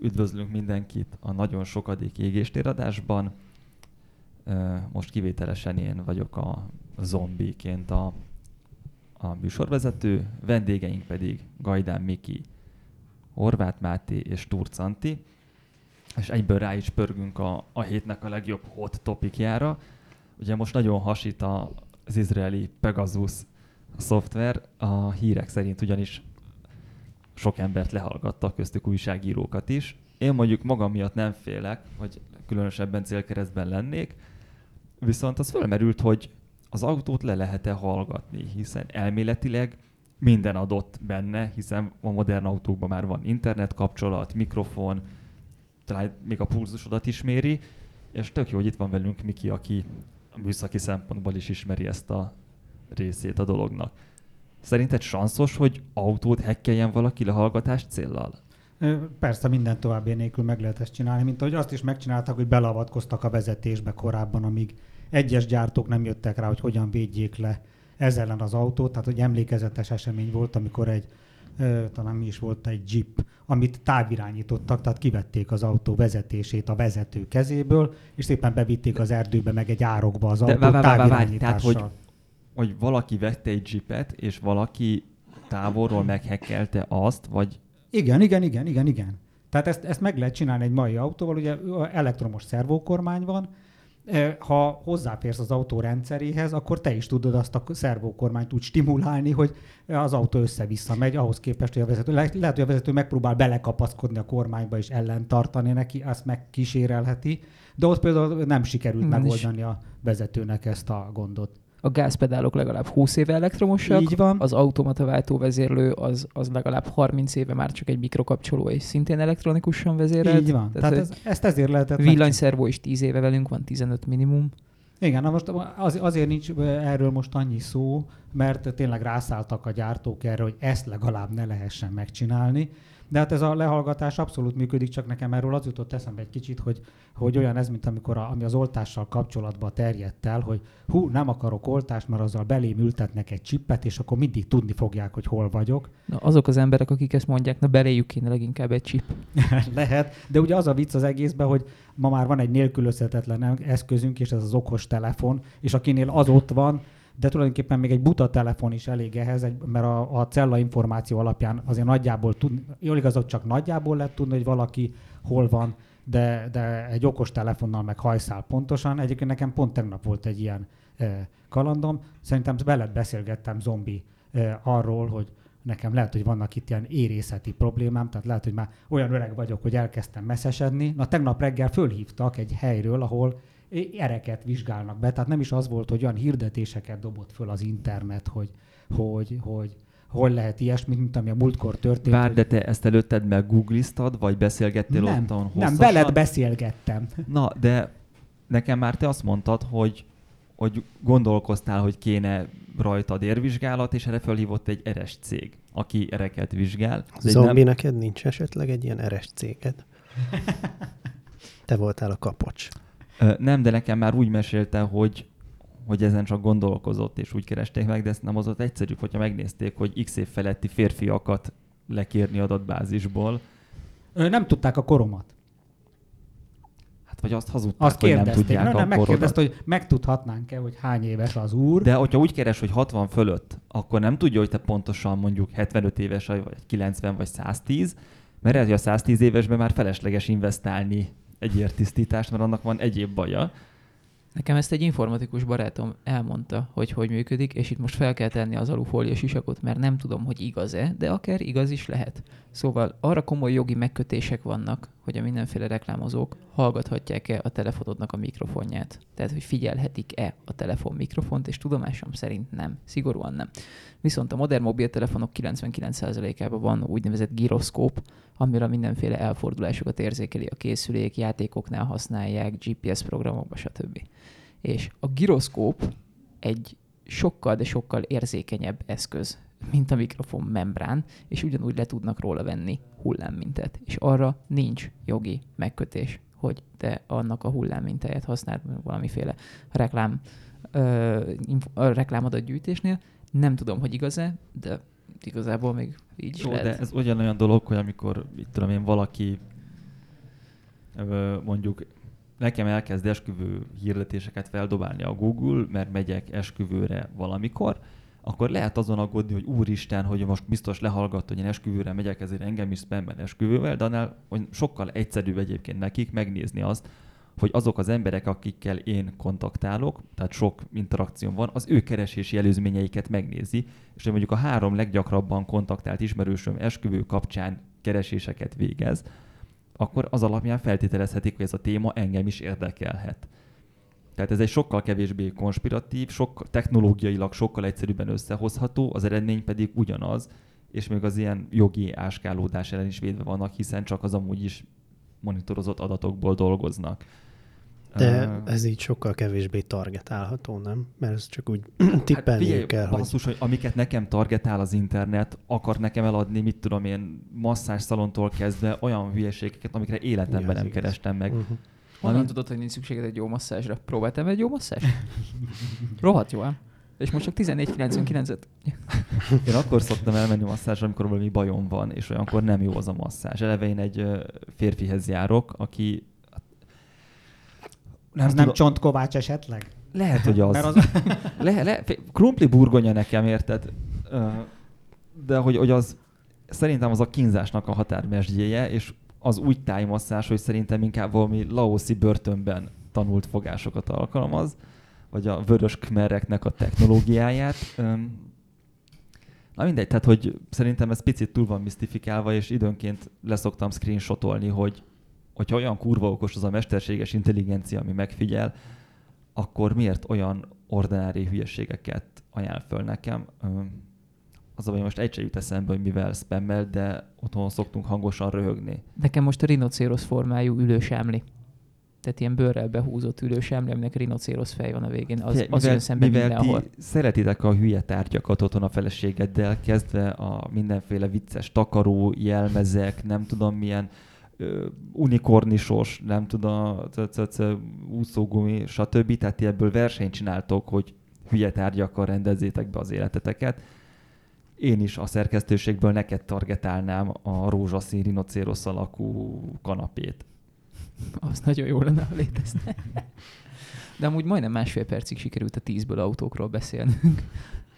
Üdvözlünk mindenkit a nagyon sokadik égéstéradásban. Most kivételesen én vagyok a zombiként a, a műsorvezető, vendégeink pedig Gajdán Miki, Horváth Máté és Turcanti, és egyből rá is pörgünk a, a hétnek a legjobb hot topikjára. Ugye most nagyon hasít a, az izraeli Pegasus szoftver, a hírek szerint ugyanis sok embert lehallgattak, köztük újságírókat is. Én mondjuk magam miatt nem félek, hogy különösebben célkeresztben lennék, viszont az fölmerült, hogy az autót le lehet-e hallgatni, hiszen elméletileg minden adott benne, hiszen a modern autókban már van internet kapcsolat, mikrofon, talán még a pulzusodat is méri, és tök jó, hogy itt van velünk Miki, aki a műszaki szempontból is ismeri ezt a részét a dolognak. Szerinted sanszos, hogy autót hekkeljen valaki lehallgatás céllal? Persze minden további nélkül meg lehet ezt csinálni, mint ahogy azt is megcsináltak, hogy belavatkoztak a vezetésbe korábban, amíg egyes gyártók nem jöttek rá, hogy hogyan védjék le ezzel ellen az autót. Tehát, hogy emlékezetes esemény volt, amikor egy talán mi is volt egy jeep, amit távirányítottak, tehát kivették az autó vezetését a vezető kezéből, és szépen bevitték az erdőbe, meg egy árokba az autó távirányítással. Tehát, hogy, hogy valaki vette egy jeepet, és valaki távolról meghekkelte azt, vagy... Igen, igen, igen, igen, igen. Tehát ezt, ezt meg lehet csinálni egy mai autóval, ugye elektromos szervókormány van, ha hozzáférsz az autó rendszeréhez, akkor te is tudod azt a szervókormányt úgy stimulálni, hogy az autó össze-vissza megy, ahhoz képest, hogy a vezető, le, lehet, hogy a vezető megpróbál belekapaszkodni a kormányba és ellentartani neki, azt megkísérelheti, de ott például nem sikerült megoldani a vezetőnek ezt a gondot a gázpedálok legalább 20 éve elektromosak, Így van. az automata váltóvezérlő az, az legalább 30 éve már csak egy mikrokapcsoló, és szintén elektronikusan vezérelt. Így van. Tehát, Tehát ez, ezt ezért lehetett Villanyszervó is 10 éve velünk van, 15 minimum. Igen, na most az, azért nincs erről most annyi szó, mert tényleg rászálltak a gyártók erre, hogy ezt legalább ne lehessen megcsinálni. De hát ez a lehallgatás abszolút működik, csak nekem erről az jutott eszembe egy kicsit, hogy, hogy olyan ez, mint amikor a, ami az oltással kapcsolatban terjedt el, hogy hú, nem akarok oltást, mert azzal belém ültetnek egy csippet, és akkor mindig tudni fogják, hogy hol vagyok. Na, azok az emberek, akik ezt mondják, na beléjük kéne leginkább egy csip. Lehet, de ugye az a vicc az egészben, hogy ma már van egy nélkülözhetetlen eszközünk, és ez az okos telefon, és akinél az ott van, de tulajdonképpen még egy buta telefon is elég ehhez, mert a, a cella információ alapján azért nagyjából tud, jól igaz, csak nagyjából lehet tudni, hogy valaki hol van, de, de egy okos telefonnal meg hajszál pontosan. Egyébként nekem pont tegnap volt egy ilyen e, kalandom. Szerintem veled beszélgettem zombi e, arról, hogy nekem lehet, hogy vannak itt ilyen érészeti problémám, tehát lehet, hogy már olyan öreg vagyok, hogy elkezdtem messzesedni. Na tegnap reggel fölhívtak egy helyről, ahol ereket vizsgálnak be. Tehát nem is az volt, hogy olyan hirdetéseket dobott föl az internet, hogy, hogy, hogy hol lehet ilyesmi, mint ami a múltkor történt. Várj, de te ezt előtted meg googliztad, vagy beszélgettél nem, ottan hosszasan? Nem, veled beszélgettem. Na, de nekem már te azt mondtad, hogy, hogy gondolkoztál, hogy kéne rajtad érvizsgálat, és erre felhívott egy eres cég, aki ereket vizsgál. Zombi, nem... neked nincs esetleg egy ilyen eres céged? Te voltál a kapocs. Nem, de nekem már úgy mesélte, hogy, hogy ezen csak gondolkozott, és úgy keresték meg, de ezt nem az ott egyszerű, hogyha megnézték, hogy x év feletti férfiakat lekérni adatbázisból. Nem tudták a koromat. Hát vagy azt hazudták, azt hogy nem tudják nem, nem, megkérdezte, hogy megtudhatnánk-e, hogy hány éves az úr. De hogyha úgy keres, hogy 60 fölött, akkor nem tudja, hogy te pontosan mondjuk 75 éves vagy, vagy 90 vagy 110, mert ez, hogy a 110 évesben már felesleges investálni egy értisztítást, mert annak van egyéb baja. Nekem ezt egy informatikus barátom elmondta, hogy hogy működik, és itt most fel kell tenni az alufólia sisakot, mert nem tudom, hogy igaz-e, de akár igaz is lehet. Szóval arra komoly jogi megkötések vannak, hogy a mindenféle reklámozók hallgathatják-e a telefonodnak a mikrofonját. Tehát, hogy figyelhetik-e a telefon mikrofont, és tudomásom szerint nem. Szigorúan nem. Viszont a modern mobiltelefonok 99%-ában van úgynevezett gyroszkóp, amire mindenféle elfordulásokat érzékeli a készülék, játékoknál használják, GPS programokba, stb. És a gyroszkóp egy sokkal, de sokkal érzékenyebb eszköz, mint a mikrofon membrán, és ugyanúgy le tudnak róla venni hullámmintet. És arra nincs jogi megkötés, hogy te annak a hullámmintáját használd valamiféle reklám, ö, reklámadat gyűjtésnél. Nem tudom, hogy igaz-e, de igazából még így is Jó, lehet. de ez ugyanolyan dolog, hogy amikor, itt tudom én, valaki mondjuk nekem elkezd esküvő hirdetéseket feldobálni a Google, mert megyek esküvőre valamikor, akkor lehet azon aggódni, hogy úristen, hogy most biztos lehallgat, hogy én esküvőre megyek, ezért engem is spamben esküvővel, de annál hogy sokkal egyszerűbb egyébként nekik megnézni azt, hogy azok az emberek, akikkel én kontaktálok, tehát sok interakcióm van, az ő keresési előzményeiket megnézi, és hogy mondjuk a három leggyakrabban kontaktált ismerősöm esküvő kapcsán kereséseket végez, akkor az alapján feltételezhetik, hogy ez a téma engem is érdekelhet. Tehát ez egy sokkal kevésbé konspiratív, sok, technológiailag sokkal egyszerűbben összehozható, az eredmény pedig ugyanaz, és még az ilyen jogi áskálódás ellen is védve vannak, hiszen csak az amúgy is monitorozott adatokból dolgoznak. De Uh, ez így sokkal kevésbé targetálható, nem? Mert ez csak úgy hát tippelniük figyelj, kell, hogy... basszus, hogy amiket nekem targetál az internet, akar nekem eladni, mit tudom én, masszázszalontól kezdve olyan hülyeségeket, amikre életemben Igaz, nem igaz. kerestem meg. Uh-huh. Honnan Ami- tudod, hogy nincs szükséged egy jó masszázsra? Próbáltam egy jó masszázs? Rohadt jó, ám. És most csak 14,99-et. Én akkor szoktam elmenni masszázsra, amikor valami bajom van, és olyankor nem jó az a masszázs. Eleve én egy férfihez járok, aki Nem, az nem Csontkovács esetleg? Lehet, hogy az. Mert az... Le, le, krumpli burgonya nekem, érted? De hogy, hogy az szerintem az a kínzásnak a határmesdjéje, és az úgy tájmasszás, hogy szerintem inkább valami laoszi börtönben tanult fogásokat alkalmaz, vagy a vörös kmereknek a technológiáját. Na mindegy, tehát hogy szerintem ez picit túl van misztifikálva, és időnként leszoktam screenshotolni, hogy hogyha olyan kurva okos az a mesterséges intelligencia, ami megfigyel, akkor miért olyan ordinári hülyeségeket ajánl föl nekem? Az a baj, most egy se jut eszembe, hogy mivel spammel, de otthon szoktunk hangosan röhögni. Nekem most a rinocérosz formájú ülősámli. Tehát ilyen bőrrel behúzott ülősámli, aminek rinocérosz fej van a végén. Az, Figyelj, az jön szembe mivel mindenhol. ti szeretitek a hülye tárgyakat otthon a feleségeddel, kezdve a mindenféle vicces takaró, jelmezek, nem tudom milyen unikornisos, nem tudom, úszógumi, stb. Tehát ti ebből versenyt csináltok, hogy hülye tárgyakkal rendezzétek be az életeteket. Én is a szerkesztőségből neked targetálnám a rózsaszín rinocérosz alakú kanapét. Az nagyon jó lenne, ha létezne. De amúgy majdnem másfél percig sikerült a tízből autókról beszélnünk.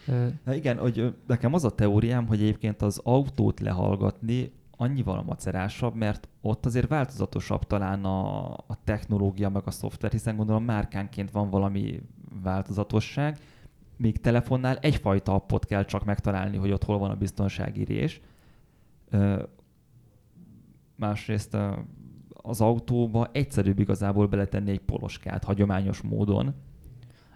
Na igen, hogy nekem az a teóriám, hogy egyébként az autót lehallgatni annyival macerásabb, mert ott azért változatosabb talán a, a technológia meg a szoftver, hiszen gondolom márkánként van valami változatosság, míg telefonnál egyfajta appot kell csak megtalálni, hogy ott hol van a biztonsági rés. Ö, Másrészt az autóba egyszerűbb igazából beletenni egy poloskát hagyományos módon,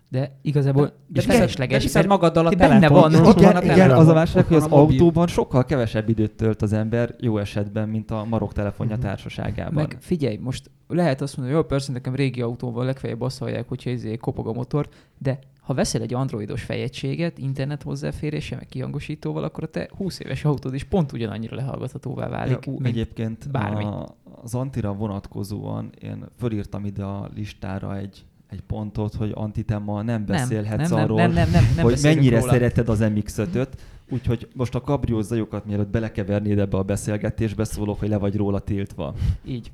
De igazából De és viszed- felesleges. de viszed magaddal a Ti benne telefon. van. Ott igen, a igen, telefon. az a másik, hogy az van a autóban sokkal kevesebb időt tölt az ember jó esetben, mint a marok telefonja Mhm. társaságában. Meg figyelj, most lehet azt mondani, hogy jó, persze nekem régi autóval legfeljebb azt hallják, hogyha izé kopog a motor, de ha veszel egy androidos fejegységet, internet hozzáférése, meg kihangosítóval, akkor a te 20 éves autód is pont ugyanannyira lehallgathatóvá válik. Ja, ú, egyébként bármi. A, az antira vonatkozóan én fölírtam ide a listára egy, egy pontot, hogy antitemma nem beszélhetsz nem, nem, arról, nem, nem, nem, nem hogy beszélünk mennyire róla. szereted az MX-5-öt, úgyhogy most a kabrió zajokat mielőtt belekevernéd ebbe a beszélgetésbe, szólok, hogy le vagy róla tiltva. Így.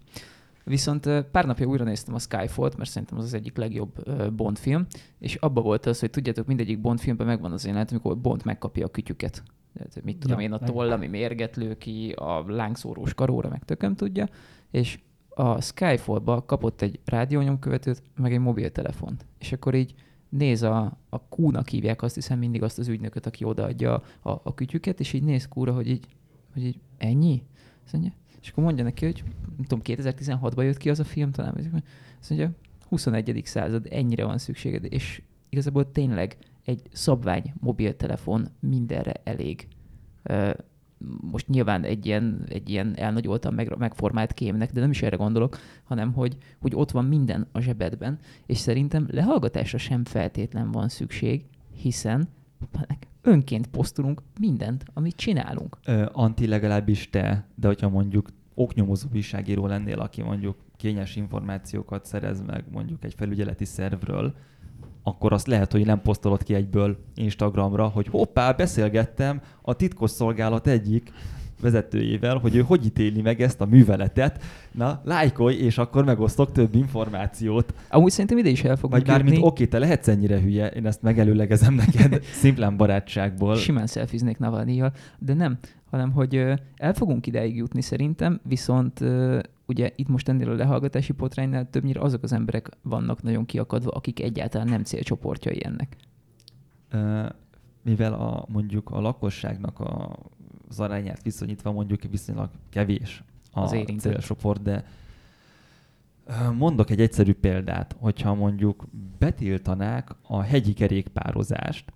Viszont pár napja újra néztem a Skyfall-t, mert szerintem az az egyik legjobb Bond film, és abba volt az, hogy tudjátok, mindegyik Bond filmben megvan az jelenet, amikor Bond megkapja a kütyüket. Mit tudom Ja, én, a toll, ami mérget lő ki, a lángszórós karóra, meg tököm tudja, és a Skyfall-ba kapott egy rádiónyomkövetőt, meg egy mobiltelefont. És akkor így néz a, a Q-nak hívják azt hiszem mindig azt az ügynököt, aki odaadja a, a, a kütyüket, és így néz Q-ra, hogy így, hogy így ennyi? Azt mondja, és akkor mondja neki, hogy nem tudom, 2016-ban jött ki az a film talán, azt mondja, 21. század, ennyire van szükséged, és igazából tényleg egy szabvány mobiltelefon mindenre elég. Most nyilván egy ilyen, egy ilyen elnagyoltan meg, megformált kémnek, de nem is erre gondolok, hanem hogy, hogy ott van minden a zsebedben, és szerintem lehallgatásra sem feltétlen van szükség, hiszen önként posztolunk mindent, amit csinálunk. Ö, anti legalábbis te, de hogyha mondjuk oknyomozó újságíró lennél, aki mondjuk kényes információkat szerez meg mondjuk egy felügyeleti szervről, akkor azt lehet, hogy nem posztolod ki egyből Instagramra, hogy hoppá, beszélgettem a titkosszolgálat egyik vezetőjével, hogy ő hogy ítéli meg ezt a műveletet. Na, lájkolj, és akkor megosztok több információt. Amúgy szerintem ide is el fogunk Vagy bármint oké, te lehetsz ennyire hülye, én ezt megelőlegezem neked, szimplán barátságból. Simán szelfiznék Navalnyjal, de nem, hanem hogy el fogunk ideig jutni szerintem, viszont ugye itt most ennél a lehallgatási potránynál többnyire azok az emberek vannak nagyon kiakadva, akik egyáltalán nem célcsoportjai ennek. Mivel a, mondjuk a lakosságnak a, az arányát viszonyítva mondjuk viszonylag kevés a Az célcsoport, de mondok egy egyszerű példát, hogyha mondjuk betiltanák a hegyi kerékpározást,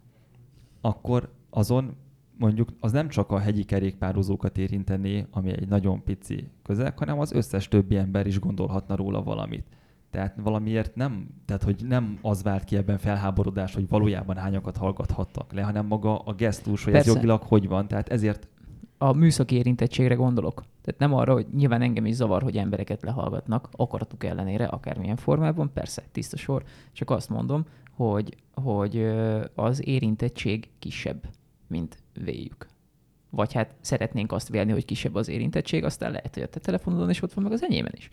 akkor azon mondjuk az nem csak a hegyi kerékpározókat érintené, ami egy nagyon pici közeg, hanem az összes többi ember is gondolhatna róla valamit. Tehát valamiért nem, tehát hogy nem az vált ki ebben felháborodás, hogy valójában hányakat hallgathattak le, hanem maga a gesztus, hogy ez Persze. jogilag hogy van. Tehát ezért A műszaki érintettségre gondolok. Tehát nem arra, hogy nyilván engem is zavar, hogy embereket lehallgatnak, akaratuk ellenére, akármilyen formában, persze, tiszta sor, csak azt mondom, hogy, hogy az érintettség kisebb, mint véljük. Vagy hát szeretnénk azt vélni, hogy kisebb az érintettség, aztán lehet, hogy a te telefonodon is ott van, meg az enyémen is.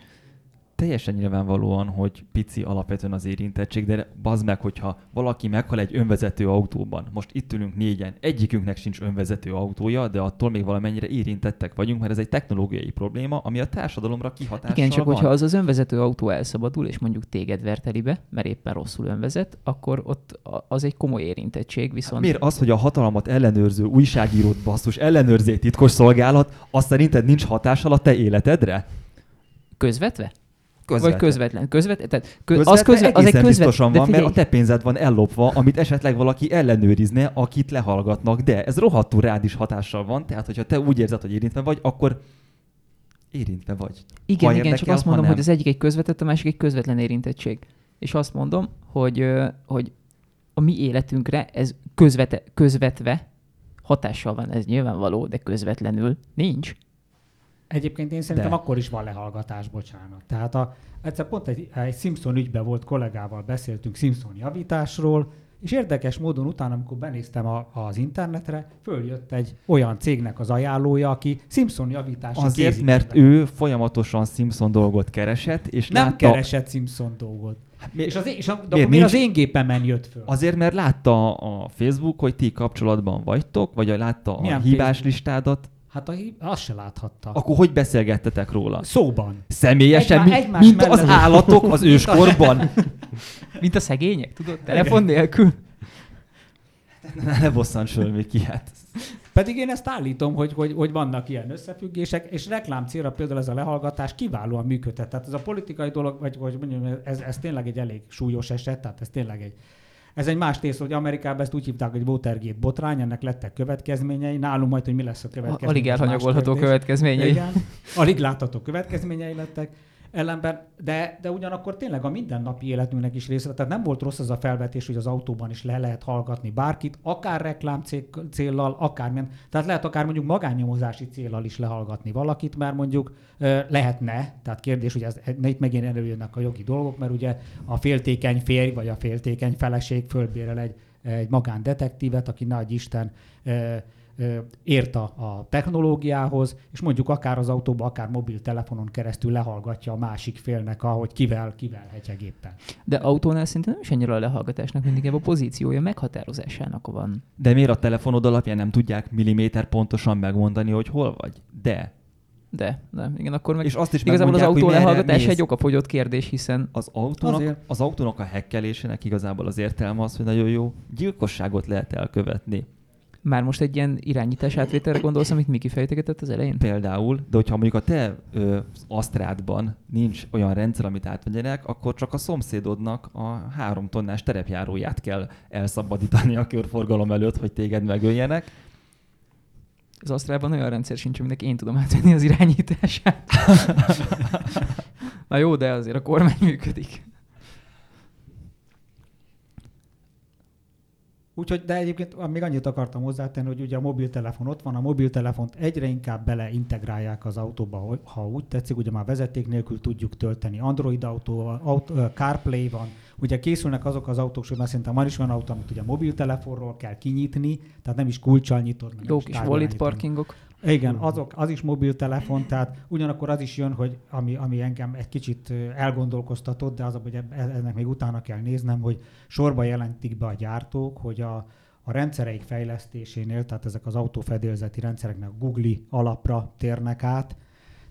Teljesen nyilvánvalóan, hogy pici alapvetően az érintettség, de bazd meg, hogyha valaki meghal egy önvezető autóban, most itt ülünk négyen, egyikünknek sincs önvezető autója, de attól még valamennyire érintettek vagyunk, mert ez egy technológiai probléma, ami a társadalomra kihatással Igen, csak van. hogyha az az önvezető autó elszabadul, és mondjuk téged vert elébe, mert éppen rosszul önvezet, akkor ott az egy komoly érintettség, viszont... Miért az, hogy a hatalmat ellenőrző újságírót basszus ellenőrzé titkos szolgálat, azt szerinted nincs hatással a te életedre? Közvetve? Közvetve. Vagy közvetlen. Közvet, tehát kö, Közvetve az, közve, az egy egészen közvet, biztosan de van, mert a te pénzed van ellopva, amit esetleg valaki ellenőrizne, akit lehallgatnak, de ez rohadtul rád is hatással van, tehát hogyha te úgy érzed, hogy érintve vagy, akkor érintve vagy. Igen, Ha igen, csak érdekel, azt ha mondom, hogy az egyik egy közvetett, a másik egy közvetlen érintettség. És azt mondom, hogy, hogy a mi életünkre ez közvete, közvetve hatással van, ez nyilvánvaló, de közvetlenül nincs. Egyébként én szerintem De. akkor is van lehallgatás, bocsánat. Tehát a, egyszer pont egy, egy Simpson ügyben volt kollégával, beszéltünk Simpson javításról, és érdekes módon utána, amikor benéztem a, az internetre, följött egy olyan cégnek az ajánlója, aki Simpson javításra Azért, mert ő folyamatosan Simpson dolgot keresett, és nem látta... keresett Simpson dolgot. mi- És az, én- és a, miért miért az én gépemen jött föl? Azért, mert látta a Facebook, hogy ti kapcsolatban vagytok, vagy látta a Milyen hívás Facebook? listádat, Hát azt se láthatta. akkor hogy beszélgettetek róla? Szóban. Személyesen, Egymá- mint, egymás mint az állatok az őskorban. Mint a szegények, tudod? Telefon nélkül. ne bosszants föl még ki, hát. Pedig én ezt állítom, hogy, hogy, hogy vannak ilyen összefüggések, és reklám célra például ez a lehallgatás kiválóan működhet. Tehát ez a politikai dolog, vagy hogy mondjam, ez, ez tényleg egy elég súlyos eset, tehát ez tényleg egy ez egy más tész, hogy Amerikában ezt úgy hívták, hogy Watergate botrány, ennek lettek következményei. Nálunk majd, hogy mi lesz a következmény. Alig elhanyagolható következményei. Igen, alig látható következményei lettek. Ellenben, de, de ugyanakkor tényleg a mindennapi életünknek is része. Tehát nem volt rossz az a felvetés, hogy az autóban is le lehet hallgatni bárkit, akár reklám cél- céllal, akármilyen. Tehát lehet akár mondjuk magányomozási céllal is lehallgatni valakit, mert mondjuk lehetne. Tehát kérdés, hogy ez, ne itt megint előjönnek a jogi dolgok, mert ugye a féltékeny férj vagy a féltékeny feleség fölbérel egy, egy magándetektívet, aki nagy Isten ért a, a technológiához, és mondjuk akár az autóba, akár mobiltelefonon keresztül lehallgatja a másik félnek, ahogy kivel, kivel hetyeg éppen. De autónál szinte nem is annyira a lehallgatásnak, mindig a pozíciója meghatározásának van. De miért a telefonod alapján nem tudják milliméter pontosan megmondani, hogy hol vagy? De. De, de igen, akkor meg És azt is igazából az autó lehallgatás egy okafogyott kérdés, hiszen Az autónak, Azért. az autónak a hekkelésének igazából az értelme az, hogy nagyon jó gyilkosságot lehet elkövetni. Már most egy ilyen irányítás átvételre gondolsz, amit Miki fejtegetett az elején? Például, de hogyha mondjuk a te ö, asztrádban nincs olyan rendszer, amit átvegyenek, akkor csak a szomszédodnak a három tonnás terepjáróját kell elszabadítani a körforgalom előtt, hogy téged megöljenek. Az Asztrában olyan rendszer sincs, aminek én tudom átvenni az irányítását. Na jó, de azért a kormány működik. Úgyhogy, de egyébként még annyit akartam hozzátenni, hogy ugye a mobiltelefon ott van, a mobiltelefont egyre inkább beleintegrálják az autóba, ha úgy tetszik, ugye már vezeték nélkül tudjuk tölteni. Android autóval, aut, ö, CarPlay van, Ugye készülnek azok az autók, hogy mert szerintem van is olyan autó, amit ugye mobiltelefonról kell kinyitni, tehát nem is kulcsal nyitod. meg Jó is kis wallet parkingok. Igen, azok, az is mobiltelefon, tehát ugyanakkor az is jön, hogy ami, ami engem egy kicsit elgondolkoztatott, de az, hogy eb- ennek még utána kell néznem, hogy sorba jelentik be a gyártók, hogy a, a rendszereik fejlesztésénél, tehát ezek az autófedélzeti rendszereknek Google alapra térnek át,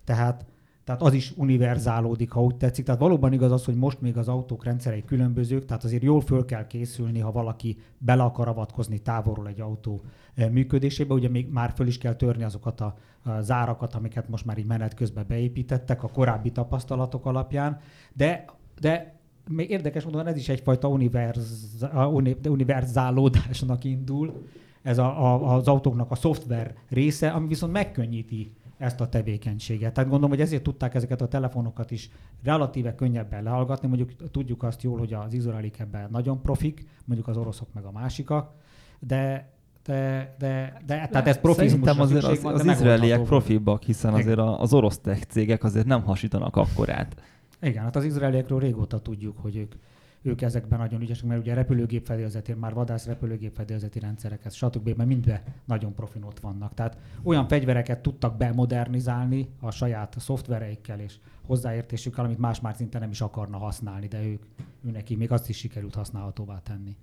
tehát tehát az is univerzálódik, ha úgy tetszik. Tehát valóban igaz az, hogy most még az autók rendszerei különbözők, tehát azért jól föl kell készülni, ha valaki bele akar avatkozni távolról egy autó eh, működésébe. Ugye még már föl is kell törni azokat a, zárakat, amiket most már így menet közben beépítettek a korábbi tapasztalatok alapján, de, de még érdekes módon ez is egyfajta univerz, uni, univerzálódásnak indul, ez a, a, az autóknak a szoftver része, ami viszont megkönnyíti ezt a tevékenységet. Tehát gondolom, hogy ezért tudták ezeket a telefonokat is relatíve könnyebben lehallgatni. Mondjuk tudjuk azt jól, hogy az izraelik ebben nagyon profik, mondjuk az oroszok meg a másikak, de de, de, de tehát ez profizmusra Szerintem azért az, van, az de izraeliek profibbak, hiszen azért az orosz tech cégek azért nem hasítanak akkorát. Igen, hát az izraeliekről régóta tudjuk, hogy ők, ők ezekben nagyon ügyesek, mert ugye repülőgép fedélzeti, már vadász repülőgép fedélzeti rendszereket, stb. mert mindben nagyon profin ott vannak. Tehát olyan fegyvereket tudtak bemodernizálni a saját szoftvereikkel és hozzáértésükkel, amit más már szinte nem is akarna használni, de ők, ő neki még azt is sikerült használhatóvá tenni.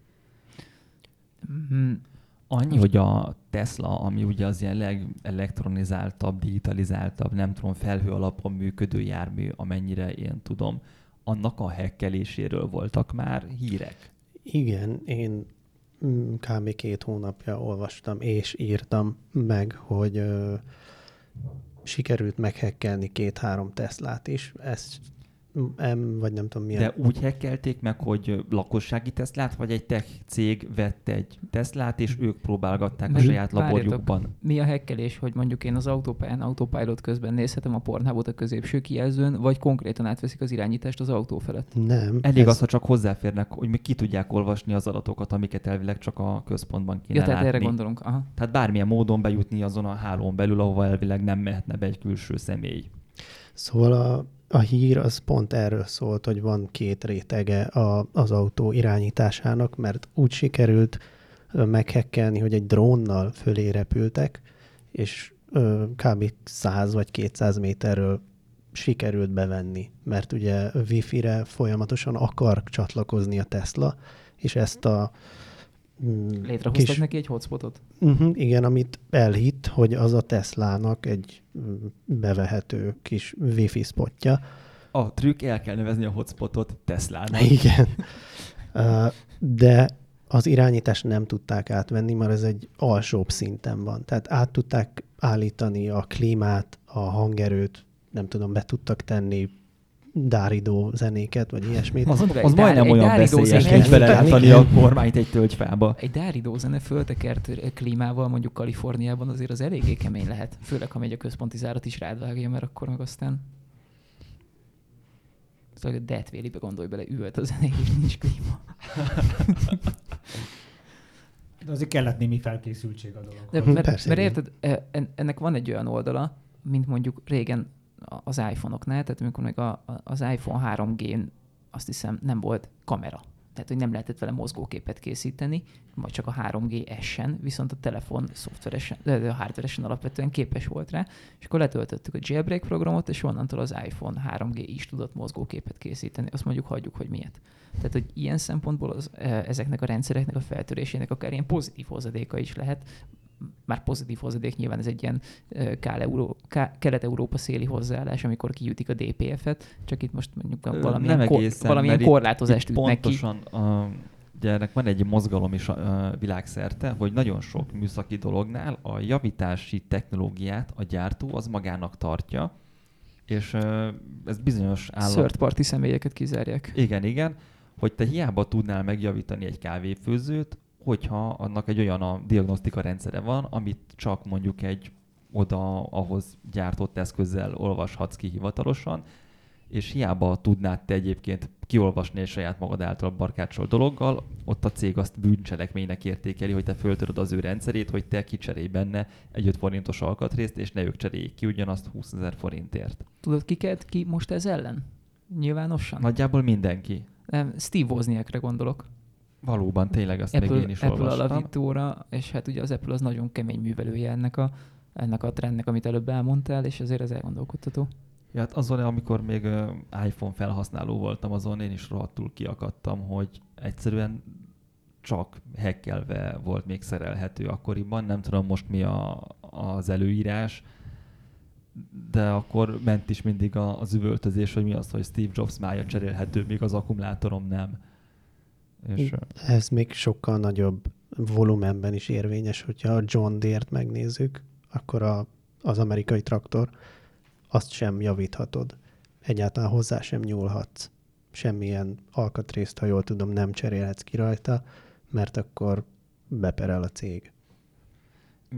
Mm, Annyi, hogy a Tesla, ami ugye az ilyen legelektronizáltabb, digitalizáltabb, nem tudom, felhő alapon működő jármű, amennyire én tudom, annak a hekkeléséről voltak már hírek. Igen, én mm, kb. két hónapja olvastam és írtam meg, hogy ö, sikerült meghekkelni két-három Teslát is. Ezt M, vagy nem tudom milyen. De úgy hekkelték meg, hogy lakossági Teslát, vagy egy tech cég vett egy Teslát, és ők próbálgatták a saját laborjukban. Mi a hekkelés, hogy mondjuk én az autópályán autopilot közben nézhetem a Pornhubot a középső kijelzőn, vagy konkrétan átveszik az irányítást az autó felett? Nem. Elég ez, az, ha csak hozzáférnek, hogy még ki tudják olvasni az adatokat, amiket elvileg csak a központban kéne Ja, tehát látni. erre gondolunk. Aha. Tehát bármilyen módon bejutni azon a hálón belül, ahova elvileg nem mehetne be egy külső személy. Szóval a, a hír az pont erről szólt, hogy van két rétege a, az autó irányításának, mert úgy sikerült meghekkelni, hogy egy drónnal fölé repültek, és ö, kb. 100 vagy 200 méterről sikerült bevenni, mert ugye Wi-Fi-re folyamatosan akar csatlakozni a Tesla, és ezt a Létrehoztak kis- neki egy hotspotot? Uh-huh, igen, amit elhitt, hogy az a Teslának egy mm, bevehető kis wifi spotja. A trükk, el kell nevezni a hotspotot Teslának. Igen. Uh, De az irányítást nem tudták átvenni, mert ez egy alsóbb szinten van. Tehát át tudták állítani a klímát, a hangerőt, nem tudom, be tudtak tenni dáridó zenéket, vagy ilyesmit. Az, az egy majdnem olyan zene- mint beleállítani a kormányt egy tölgyfába. Egy dáridó zene föltekert klímával mondjuk Kaliforniában azért az eléggé kemény lehet. Főleg, ha megy a központi zárat is rád vágja, mert akkor meg aztán Szóval a Death Valley-be gondolj bele, üvölt a zene, és nincs klíma. De azért kellett némi felkészültség a dolog. De, mert, persze, mert érted, e- en- ennek van egy olyan oldala, mint mondjuk régen az iPhone-oknál, tehát amikor még a, az iPhone 3G-n azt hiszem nem volt kamera. Tehát, hogy nem lehetett vele mozgóképet készíteni, vagy csak a 3G S-en, viszont a telefon szoftveresen, de a hardveresen alapvetően képes volt rá, és akkor letöltöttük a jailbreak programot, és onnantól az iPhone 3G is tudott mozgóképet készíteni. Azt mondjuk hagyjuk, hogy miért. Tehát, hogy ilyen szempontból az, e, ezeknek a rendszereknek a feltörésének akár ilyen pozitív hozadéka is lehet, már pozitív hozadék, nyilván ez egy ilyen kelet-európa széli hozzáállás, amikor kiütik a DPF-et, csak itt most mondjuk valamilyen, nem kor, egészen, valamilyen mert itt- korlátozást ütnek ki. pontosan, a, ugye ennek van egy mozgalom is a, a világszerte, hogy nagyon sok műszaki dolognál a javítási technológiát a gyártó az magának tartja, és ez bizonyos állam... Third party személyeket kizárják. Igen, igen, hogy te hiába tudnál megjavítani egy kávéfőzőt, hogyha annak egy olyan a diagnosztika rendszere van, amit csak mondjuk egy oda ahhoz gyártott eszközzel olvashatsz ki hivatalosan, és hiába tudnád te egyébként kiolvasni egy saját magad által barkácsol dologgal, ott a cég azt bűncselekménynek értékeli, hogy te föltöröd az ő rendszerét, hogy te kicserélj benne egy 5 forintos alkatrészt, és ne ők cseréljék ki ugyanazt 20 ezer forintért. Tudod, ki ki most ez ellen? Nyilvánosan? Nagyjából mindenki. Nem, Steve Wozniakre gondolok. Valóban, tényleg ezt Apple, még én is Apple olvastam. alapítóra, és hát ugye az Apple az nagyon kemény művelője ennek a, ennek a trendnek, amit előbb elmondtál, és azért ez elgondolkodtató. Ja, hát azon, amikor még iPhone felhasználó voltam, azon én is rohadtul kiakadtam, hogy egyszerűen csak hekkelve volt még szerelhető akkoriban. Nem tudom most mi a, az előírás, de akkor ment is mindig az üvöltözés, hogy mi az, hogy Steve Jobs mája cserélhető, még az akkumulátorom nem. És, Ez még sokkal nagyobb volumenben is érvényes, hogyha a John Deere-t megnézzük, akkor a, az amerikai traktor, azt sem javíthatod. Egyáltalán hozzá sem nyúlhatsz. Semmilyen alkatrészt, ha jól tudom, nem cserélhetsz ki rajta, mert akkor beperel a cég.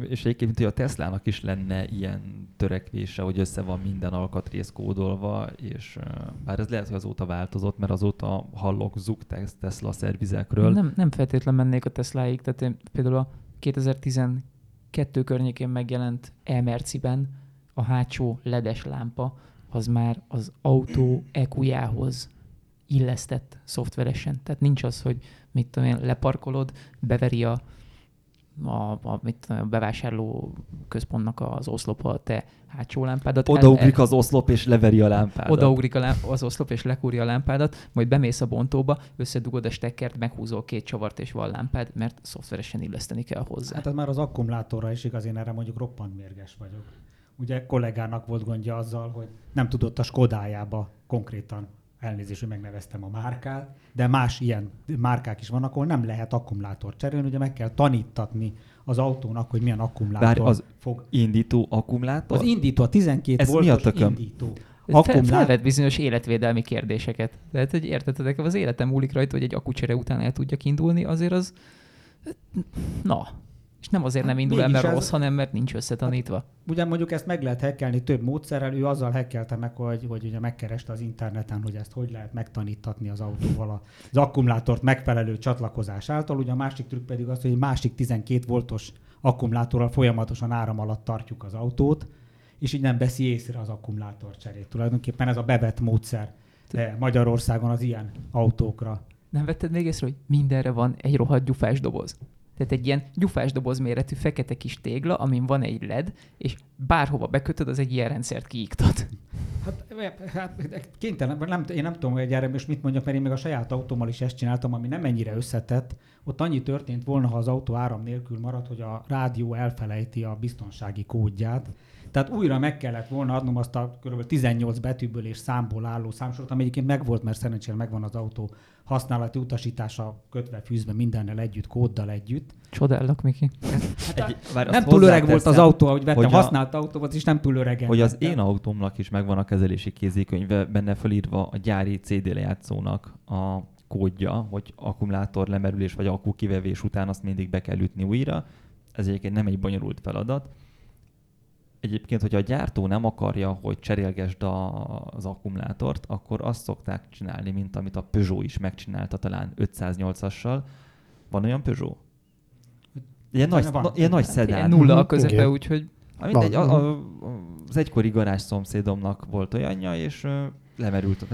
És egyébként a Teslának is lenne ilyen törekvése, hogy össze van minden alkatrész kódolva, és bár ez lehet, hogy azóta változott, mert azóta hallok tes- Tesla szervizekről. Nem, nem feltétlen mennék a Tesláig, tehát én például a 2012 környékén megjelent e-merciben a hátsó ledes lámpa, az már az autó EQ-jához illesztett szoftveresen. Tehát nincs az, hogy mit tudom én, leparkolod, beveri a, a, a, mit a bevásárló központnak az oszlopa a te hátsó lámpádat. Odaugrik az oszlop, és leveri a lámpádat. Odaugrik a lám- az oszlop, és lekúrja a lámpádat, majd bemész a bontóba, összedugod a stekkert, meghúzol két csavart, és van lámpád, mert szoftveresen illeszteni kell hozzá. Hát ez már az akkumulátorra is igaz, én erre mondjuk roppant mérges vagyok. Ugye kollégának volt gondja azzal, hogy nem tudott a Skodájába konkrétan elnézést, hogy megneveztem a márkát, de más ilyen márkák is vannak, ahol nem lehet akkumulátor cserélni, ugye meg kell tanítatni az autónak, hogy milyen akkumulátor Várj, az fog. Indító akkumulátor? Az indító, a 12 Ez mi a voltos tököm? indító. Akkumulá- felvet bizonyos életvédelmi kérdéseket. Tehát, hogy érted, nekem az életem múlik rajta, hogy egy akucsere után el tudjak indulni, azért az... Na. És nem azért Hát nem indul el, mégis mert ez- rossz, hanem mert nincs összetanítva. Ugye mondjuk ezt meg lehet hackelni több módszerrel, ő azzal hackelte meg, hogy, hogy ugye megkereste az interneten, hogy ezt hogy lehet megtanítatni az autóval az akkumulátort megfelelő csatlakozás által. Ugye a másik trükk pedig az, hogy egy másik 12 voltos akkumulátorral folyamatosan áram alatt tartjuk az autót, és így nem veszi észre az akkumulátor cserét. Tulajdonképpen ez a bevett módszer Magyarországon az ilyen autókra. Nem vetted még észre, hogy mindenre van egy rohadt gyufás doboz? Tehát egy ilyen gyufás doboz méretű fekete kis tégla, amin van egy LED, és bárhova bekötöd, az egy ilyen rendszert kiiktat. Hát, hát kénytelen, nem, én nem tudom, hogy erre most mit mondjak, mert én még a saját autómmal is ezt csináltam, ami nem ennyire összetett. Ott annyi történt volna, ha az autó áram nélkül marad, hogy a rádió elfelejti a biztonsági kódját. Tehát újra meg kellett volna adnom azt a kb. 18 betűből és számból álló számsort, ami egyébként megvolt, mert szerencsére megvan az autó használati utasítása kötve fűzve mindennel együtt, kóddal együtt. Csodálok, Miki. Egy, várj, Nem túl öreg volt az autó, ahogy vettem, hogy a- használt autó volt, és nem túl öregen. hogy az én autómnak is megvan a kezelési kézikönyve, benne felírva a gyári CD lejátszónak a kódja, hogy akkumulátor lemerülés vagy akku kivevés után azt mindig be kell ütni újra. Ez egyébként nem egy bonyolult feladat. Egyébként, hogyha a gyártó nem akarja, hogy cserélgesd a, az akkumulátort, akkor azt szokták csinálni, mint amit a Peugeot is megcsinálta talán 508-assal. Van olyan Peugeot? Ilyen nagy, Van. na, ilyen nagy Hát ilyen szedán. nulla a közepe, úgyhogy mindegy, a, a, az egykori garázs szomszédomnak volt olyanja, és ö, lemerült,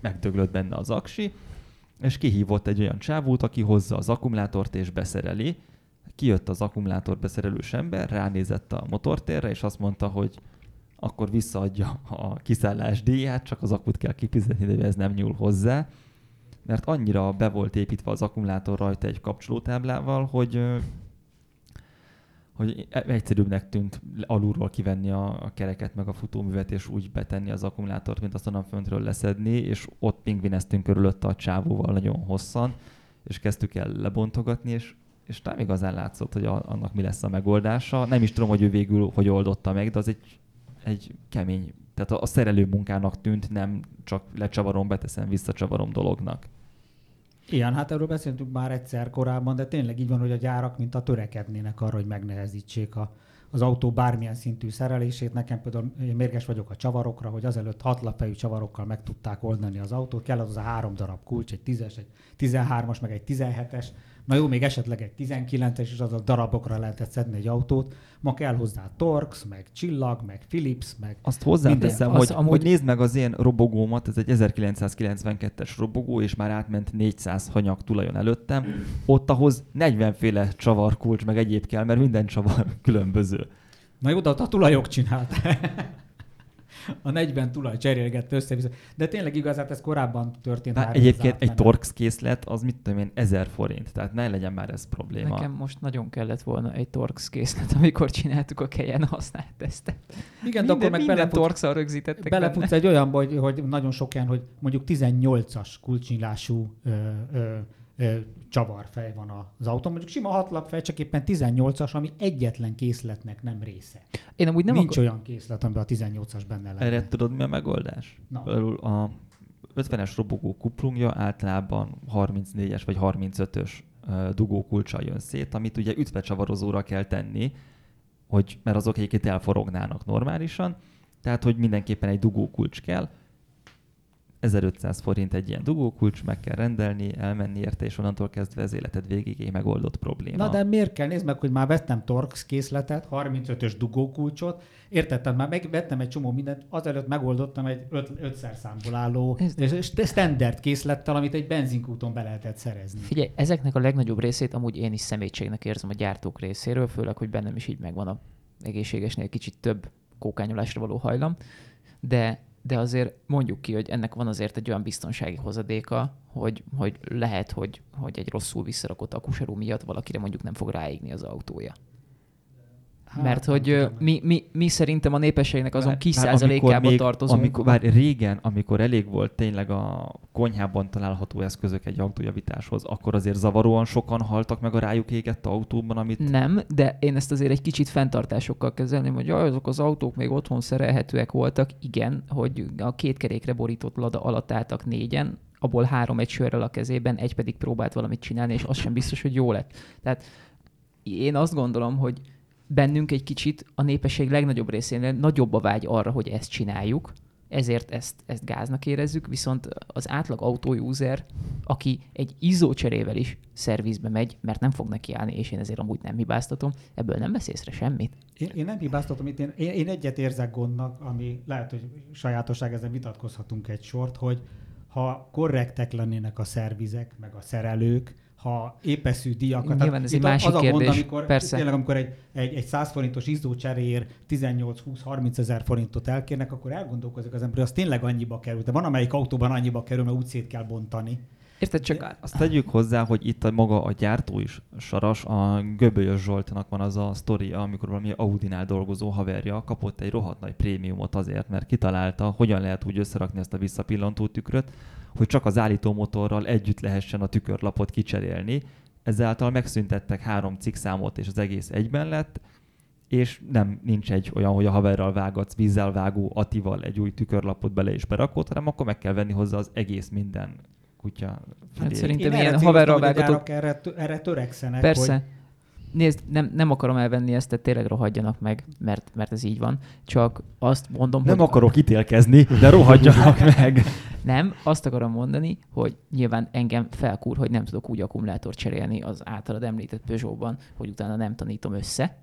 megdöglött benne az aksi, és kihívott egy olyan csávót, aki hozza az akkumulátort és beszereli. Kijött az akkumulátor beszerelős ember, ránézett a motortérre, és azt mondta, hogy akkor visszaadja a kiszállás díját, csak az akut kell kifizetni, de ez nem nyúl hozzá. Mert annyira be volt építve az akkumulátor rajta egy kapcsolótáblával, hogy hogy egyszerűbbnek tűnt alulról kivenni a, a kereket, meg a futóművet, és úgy betenni az akkumulátort, mint azt onnan föntről leszedni, és ott pingvineztünk körülötte a csávóval nagyon hosszan, és kezdtük el lebontogatni, és, és nem igazán látszott, hogy a, annak mi lesz a megoldása. Nem is tudom, hogy ő végül hogy oldotta meg, de az egy, egy kemény, tehát a, a szerelő munkának tűnt, nem csak lecsavarom, beteszem, visszacsavarom dolognak. Igen, hát erről beszéltünk már egyszer korábban, de tényleg így van, hogy a gyárak mint a törekednének arra, hogy megnehezítsék a, az autó bármilyen szintű szerelését. Nekem például én mérges vagyok a csavarokra, hogy azelőtt hatlapfejű csavarokkal meg tudták oldani az autót. Kell az a három darab kulcs, egy 10-es, egy 13-as, meg egy 17-es, Na jó, még esetleg egy 19-es, és az a darabokra lehetett szedni egy autót. Ma kell hozzá Torx, meg Csillag, meg Philips, meg Azt hozzáteszem, hogy, Az amúgy- hogy nézd meg az én robogómat, ez egy 1992-es robogó, és már átment 400 hanyag tulajon előttem. Ott ahhoz 40 féle csavarkulcs, meg egyéb kell, mert minden csavar különböző. Na jó, de ott a tulajok csinált. A 40 tulaj cserélgett össze De tényleg igazát ez korábban történt. Már egyébként egy. Torx készlet, az mit tudom én, 1000 forint, tehát ne legyen már ez probléma. Nekem most nagyon kellett volna egy Torx készlet, amikor csináltuk a kelyen használt tesztet. Igen, de akkor meg minden belefut, Torx-al rögzítettek belefutsz benne. egy olyanba, hogy, hogy nagyon sok ilyen, hogy mondjuk 18-as kulcsnyilású ö, ö, ö, csavarfej van az autó. Mondjuk sima hatlapfej, csak éppen 18-as, ami egyetlen készletnek nem része. Én amúgy Nem Nincs akar... olyan készlet, amiben a 18-as benne lenne. Erre tudod mi a megoldás? Na. Például a 50-es robogó kuplungja általában 34-es vagy 35-ös ö, dugókulcsal jön szét, amit ugye ütvecsavarozóra kell tenni, hogy, mert azok egyébként elforognának normálisan, tehát hogy mindenképpen egy dugókulcs kell, 1500 forint egy ilyen dugókulcs, meg kell rendelni, elmenni érte, és onnantól kezdve az életed végig egy megoldott probléma. Na de miért kell? Nézd meg, hogy már vettem Torx készletet, 35-ös dugókulcsot, értettem, már megvettem egy csomó mindent, azelőtt megoldottam egy 5 számból álló standard készlettel, amit egy benzinkúton be lehetett szerezni. Figyelj, ezeknek a legnagyobb részét amúgy én is szemétségnek érzem a gyártók részéről, főleg, hogy bennem is így megvan a egészségesnél kicsit több kókányolásra való hajlam, de, de azért mondjuk ki, hogy ennek van azért egy olyan biztonsági hozadéka, hogy, hogy lehet, hogy, hogy egy rosszul visszarakott akuserú miatt valakire mondjuk nem fog ráégni az autója. Hát, Mert hogy mi, mi, mi szerintem a népességnek azon kis százalékába tartozunk. Amikor, bár régen, amikor elég volt tényleg a konyhában található eszközök egy autójavításhoz, akkor azért zavaróan sokan haltak meg a rájuk égett autóban, amit Nem, de én ezt azért egy kicsit fenntartásokkal kezelném, hogy jaj, azok az autók még otthon szerelhetőek voltak. Igen, hogy a két kerékre borított lada alatt álltak négyen, abból három egy sörrel a kezében, egy pedig próbált valamit csinálni, és az sem biztos, hogy jó lett. Tehát én azt gondolom, hogy bennünk egy kicsit a népesség legnagyobb részénél nagyobb a vágy arra, hogy ezt csináljuk, ezért ezt, ezt gáznak érezzük, viszont az átlag autóuser, aki egy izzócserével is szervizbe megy, mert nem fog neki állni, és én ezért amúgy nem hibáztatom, ebből nem vesz észre semmit. Én, én nem hibáztatom itt, én, én, én egyet érzek gondnak, ami lehet, hogy sajátosság, ezen vitatkozhatunk egy sort, hogy ha korrektek lennének a szervizek, meg a szerelők, ha épeszű díjakat. Nyilván ez egy másik az a gond, kérdés, amikor, persze. Tényleg, amikor egy, egy, egy 100 forintos izzócseréért 18-20-30 ezer forintot elkérnek, akkor elgondolkozik az ember, hogy az tényleg annyiba kerül. De van, amelyik autóban annyiba kerül, mert úgy szét kell bontani. Érted? Csak azt tegyük hozzá, hogy itt a maga a gyártó is saras, a Göbölyös Zsoltnak van az a sztoria, amikor valami Audinál dolgozó haverja kapott egy rohadt nagy prémiumot azért, mert kitalálta, hogyan lehet úgy összerakni ezt a visszapillantó tükröt, hogy csak az állítómotorral együtt lehessen a tükörlapot kicserélni. Ezáltal megszüntettek három cikkszámot, és az egész egyben lett, és nem nincs egy olyan, hogy a haverral vágatsz, vízzel vágó Atival egy új tükörlapot bele és berakod, hanem akkor meg kell venni hozzá az egész minden kutya Hát fülét. szerintem Én ilyen erre haverral vágatott... Erre, erre törekszenek, Persze. hogy Nézd, nem, nem akarom elvenni ezt, tehát tényleg rohadjanak meg, mert, mert ez így van. Csak azt mondom, Nem hogy... akarok ítélkezni, de rohadjanak meg. Nem, azt akarom mondani, hogy nyilván engem felkúr, hogy nem tudok úgy akkumulátort cserélni az általad említett Peugeot-ban, hogy utána nem tanítom össze.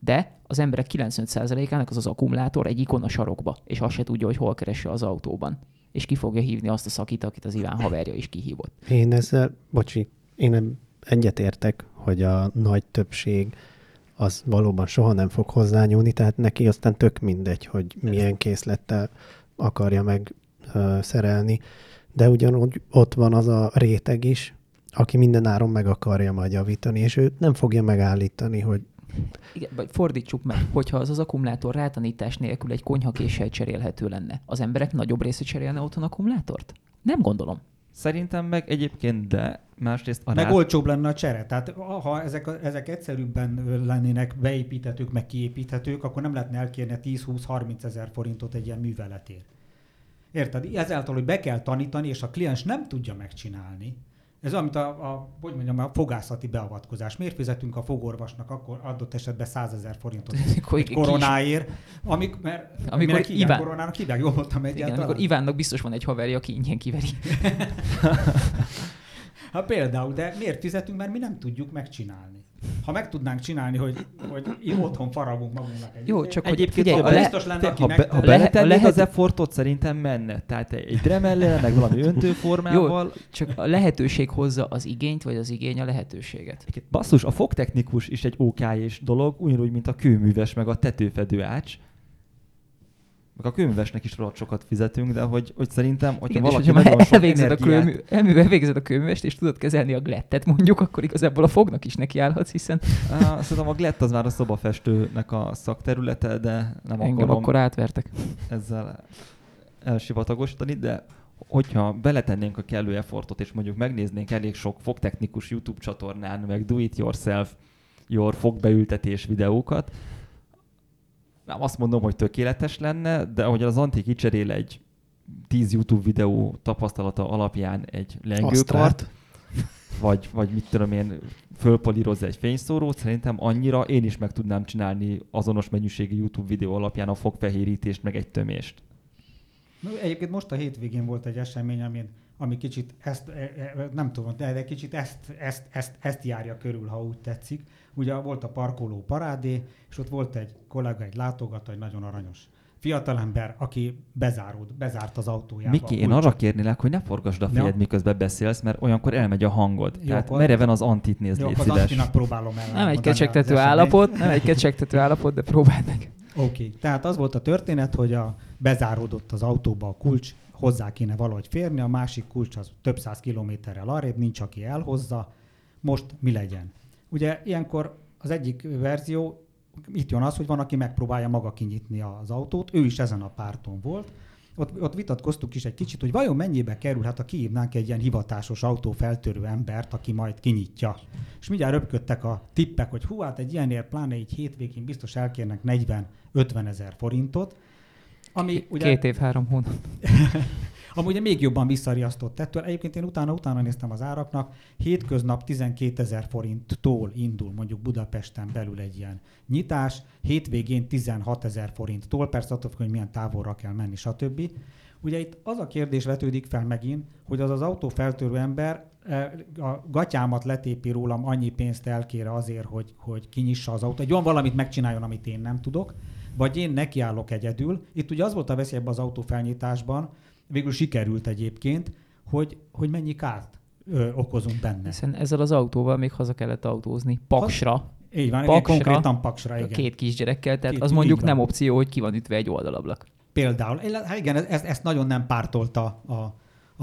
De az emberek 95%-ának az az akkumulátor egy ikon a sarokba, és azt se tudja, hogy hol keresse az autóban. És ki fogja hívni azt a szakit, akit az Iván haverja is kihívott. Én ezzel, bocsi, én nem egyetértek, hogy a nagy többség az valóban soha nem fog hozzányúlni, tehát neki aztán tök mindegy, hogy milyen készlettel akarja meg ö, szerelni, de ugyanúgy ott van az a réteg is, aki minden áron meg akarja majd javítani, és ő nem fogja megállítani, hogy Igen, vagy fordítsuk meg, hogyha az az akkumulátor rátanítás nélkül egy konyhakéssel cserélhető lenne, az emberek nagyobb része cserélne otthon akkumulátort? Nem gondolom. Szerintem meg egyébként de, másrészt a Meg rá... olcsóbb lenne a csere. Tehát ha ezek, ezek egyszerűbben lennének beépíthetők, meg kiépíthetők, akkor nem lehetne elkérni 10-20-30 ezer forintot egy ilyen műveletért. Érted? Ezáltal, hogy be kell tanítani, és a kliens nem tudja megcsinálni. Ez amit a, a, hogy mondjam, a fogászati beavatkozás. Miért fizetünk a fogorvosnak akkor adott esetben 100 ezer forintot koronáért, amik, mert Amikor amikor hívják Iván- koronának, hívják, jól mondtam Igen, egyáltalán. amikor Ivánnak biztos van egy haverja, aki ingyen kiveri. Hát például, de miért fizetünk, mert mi nem tudjuk megcsinálni. Ha meg tudnánk csinálni, hogy, hogy otthon faragunk magunknak egy Jó, csak hogy Egyébként figyelj, ha le- biztos lenne, aki ha, meg... be, ha beletennéd lehet- az effortot, szerintem menne. Tehát egy dremellel, meg valami öntőformával. csak a lehetőség hozza az igényt, vagy az igény a lehetőséget. Egyébként Basszus, a fogtechnikus is egy OK-és dolog, ugyanúgy, mint a kőműves, meg a tetőfedő ács. Meg a kőművesnek is rohadt sokat fizetünk, de hogy, hogy szerintem, hogyha Igen, és valaki hogyha már sok elvégzed a, energiát... kőmű, elmű- elvégzed a kőművest, és tudod kezelni a glettet mondjuk, akkor igazából a fognak is nekiállhatsz, hiszen Á, Szerintem a glett az már a szobafestőnek a szakterülete, de nem engem akarom akkor átvertek. ezzel elsivatagosítani, de hogyha beletennénk a kellő effortot, és mondjuk megnéznénk elég sok fogtechnikus YouTube csatornán, meg do it yourself, your fogbeültetés videókat, nem azt mondom, hogy tökéletes lenne, de ahogy az Anti kicserél egy 10 YouTube videó tapasztalata alapján egy lengőkart, vagy, vagy mit tudom én, fölpolírozza egy fényszórót, szerintem annyira én is meg tudnám csinálni azonos mennyiségű YouTube videó alapján a fogfehérítést, meg egy tömést. No, egyébként most a hétvégén volt egy esemény, ami, ami kicsit ezt, e, e, nem tudom, de de kicsit ezt, ezt, ezt, ezt járja körül, ha úgy tetszik. Ugye volt a parkoló parádé, és ott volt egy kollega, egy látogató, egy nagyon aranyos fiatalember, aki bezárult, bezárt az autójába. Miki, én arra kérnélek, hogy ne forgasd a fejed, Ja. miközben beszélsz, mert olyankor elmegy a hangod. Jó, Tehát akkor- mereven az antit nézd, Jó, légy az szíves. Próbálom el. Nem egy kecsegtető állapot, nem egy kecsegtető állapot, de próbáld meg. Oké, okay. tehát az volt a történet, hogy a, bezáródott az autóba a kulcs, hozzá kéne valahogy férni, a másik kulcs az több száz kilométerrel arrébb, nincs, aki elhozza. Most mi legyen? Ugye ilyenkor az egyik verzió, itt jön az, hogy van, aki megpróbálja maga kinyitni az autót, ő is ezen a párton volt. Ott, ott vitatkoztuk is egy kicsit, hogy vajon mennyibe kerül, hát ha kihívnánk egy ilyen hivatásos autófeltörő embert, aki majd kinyitja. És mindjárt röpködtek a tippek, hogy hú, hát egy ilyenért, pláne egy hétvégén biztos elkérnek 40-50 ezer forintot. Ami ugye, Két év, három hónap. ami ugye még jobban visszariasztott ettől. Egyébként én utána-utána néztem az áraknak, hétköznap 12 ezer forinttól indul mondjuk Budapesten belül egy ilyen nyitás, hétvégén 16 ezer forinttól, persze attól hogy milyen távolra kell menni, stb. Ugye itt az a kérdés vetődik fel megint, hogy az az autófeltörő ember eh, a gatyámat letépi rólam, annyi pénzt elkére azért, hogy, hogy kinyissa az autót, egy olyan valamit megcsináljon, amit én nem tudok, vagy én nekiállok egyedül. Itt ugye az volt a veszély ebben az autófelnyitásban, végül sikerült egyébként, hogy, hogy mennyi kárt ö, okozunk benne. Hiszen ezzel az autóval még haza kellett autózni. Paksra, Így van, Paksra, konkrétan paksra, igen. két kisgyerekkel, tehát Két- az mondjuk van. nem opció, hogy ki van ütve egy oldalablak. Például. Hát igen, ezt, ezt nagyon nem pártolta a,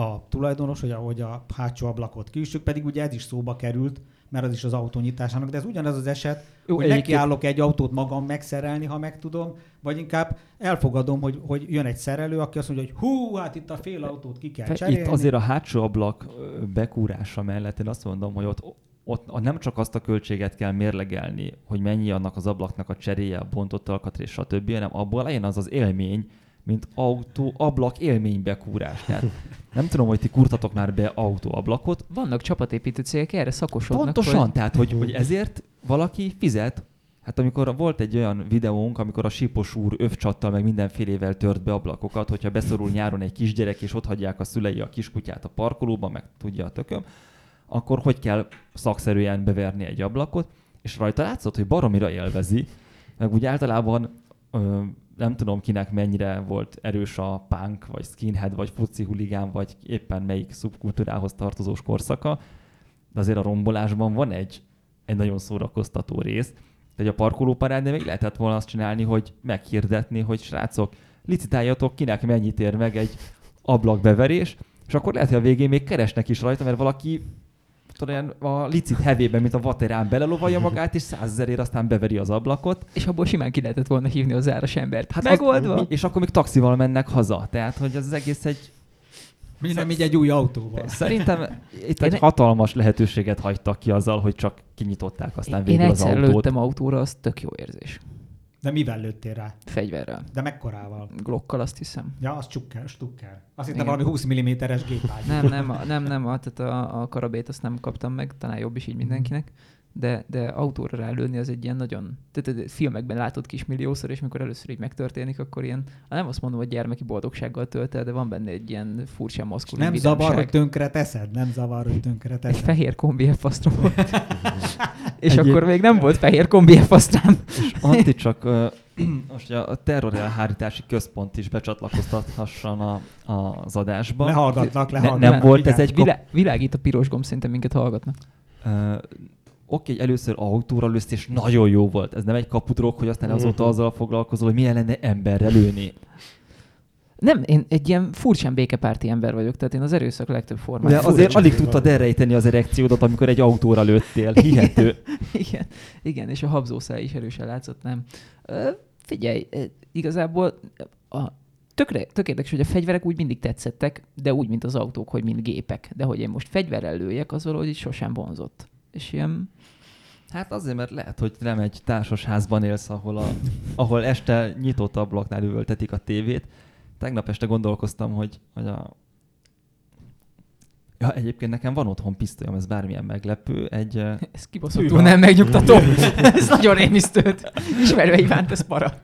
a tulajdonos, hogy a, hogy a hátsó ablakot kiüssük, pedig ugye ez is szóba került, mert az is az autó nyitásának, de ez ugyanez az eset, Jó, hogy egyébként- nekiállok egy autót magam megszerelni, ha meg tudom, vagy inkább elfogadom, hogy, hogy jön egy szerelő, aki azt mondja, hogy hú, hát itt a fél autót ki kell cserélni. Itt azért a hátsó ablak bekúrása mellett én azt mondom, hogy ott, ott nem csak azt a költséget kell mérlegelni, hogy mennyi annak az ablaknak a cseréje, a bontott alkatrész, stb., hanem abból legyen az az élmény, mint autó ablak élménybekúrás. Tehát nem tudom, hogy ti kurtatok már be autóablakot. Vannak csapatépítő cégek, erre szakosodnak. Pontosan, hogy tehát hogy, hogy ezért valaki fizet. Hát amikor volt egy olyan videónk, amikor a sípos úr övcsattal meg mindenfélével tört be ablakokat, hogyha beszorul nyáron egy kisgyerek, és ott hagyják a szülei a kiskutyát a parkolóban, meg tudja a tököm, akkor hogy kell szakszerűen beverni egy ablakot, és rajta látszott, hogy baromira élvezi, meg úgy általában ö, nem tudom kinek mennyire volt erős a punk, vagy skinhead, vagy foci huligán, vagy éppen melyik szubkultúrához tartozós korszaka, de azért a rombolásban van egy, egy nagyon szórakoztató rész. Tehát a parkolóparádnél még lehetett volna azt csinálni, hogy meghirdetni, hogy srácok, licitáljatok, kinek mennyit ér meg egy ablakbeverés, és akkor lehet, hogy a végén még keresnek is rajta, mert valaki tudod, olyan a licit hevében, mint a vaterán belelovalja magát, és százezerért aztán beveri az ablakot. És abból simán ki lehetett volna hívni az áras embert. Hát az- Megoldva? és akkor még taxival mennek haza. Tehát, hogy az egész egy... Mi nem így egy új autóval. Szerintem itt Én- egy hatalmas lehetőséget hagytak ki azzal, hogy csak kinyitották aztán Én végül az egyszer autót. lőttem autóra, az tök jó érzés. De mivel lőttél rá? Fegyverrel. De mekkorával? Glockkal azt hiszem. Ja, az csukker, stukker. Azt hittem valami 20 mm-es gépágy. Nem, nem, a- nem, nem, a- tehát a, a karabét azt nem kaptam meg, talán jobb is így mindenkinek. de, de autóra rálőni az egy ilyen nagyon, tehát filmekben látod kis milliószor, és mikor először így megtörténik, akkor ilyen, nem azt mondom, hogy gyermeki boldogsággal tölt el, de van benne egy ilyen furcsa maszkulin Nem zavar, hogy tönkre teszed? Nem zavar, hogy tönkre teszed? Egy fehér kombi f volt. és Egyéb... akkor még nem volt fehér kombi f És Anti csak uh, most a terror elhárítási központ is becsatlakoztathasson a, a, az adásba. Lehallgatnak, lehallgatnak. Ne, nem volt ez egy... Vilá, világít a piros gomb, szerintem minket hallgatnak. Uh, oké, okay, először autóra lőszt, és nagyon jó volt. Ez nem egy kapudrog, hogy aztán azóta mhm. azzal foglalkozol, hogy milyen lenne emberre lőni. Nem, én egy ilyen furcsán békepárti ember vagyok, tehát én az erőszak legtöbb formáját. De azért alig tudtad elrejteni az erekciódat, amikor egy autóra lőttél. Hihető. igen, igen, és a habzószáj is erősen látszott, nem? Uh, figyelj, igazából a, tökre, tök érdekes, hogy a fegyverek úgy mindig tetszettek, de úgy, mint az autók, hogy mint gépek. De hogy én most fegyverrel lőjek, az valahogy sosem vonzott. És ilyen Hát azért, mert lehet, hogy nem egy társasházban élsz, ahol, a, ahol este nyitott ablaknál üvöltetik a tévét. Tegnap este gondolkoztam, hogy, hogy a... Ja, egyébként nekem van otthon pisztolyom, ez bármilyen meglepő. Egy, ez kibaszottul nem megnyugtató. ez nagyon rémisztőt. Ismerve Ivánt, ez para.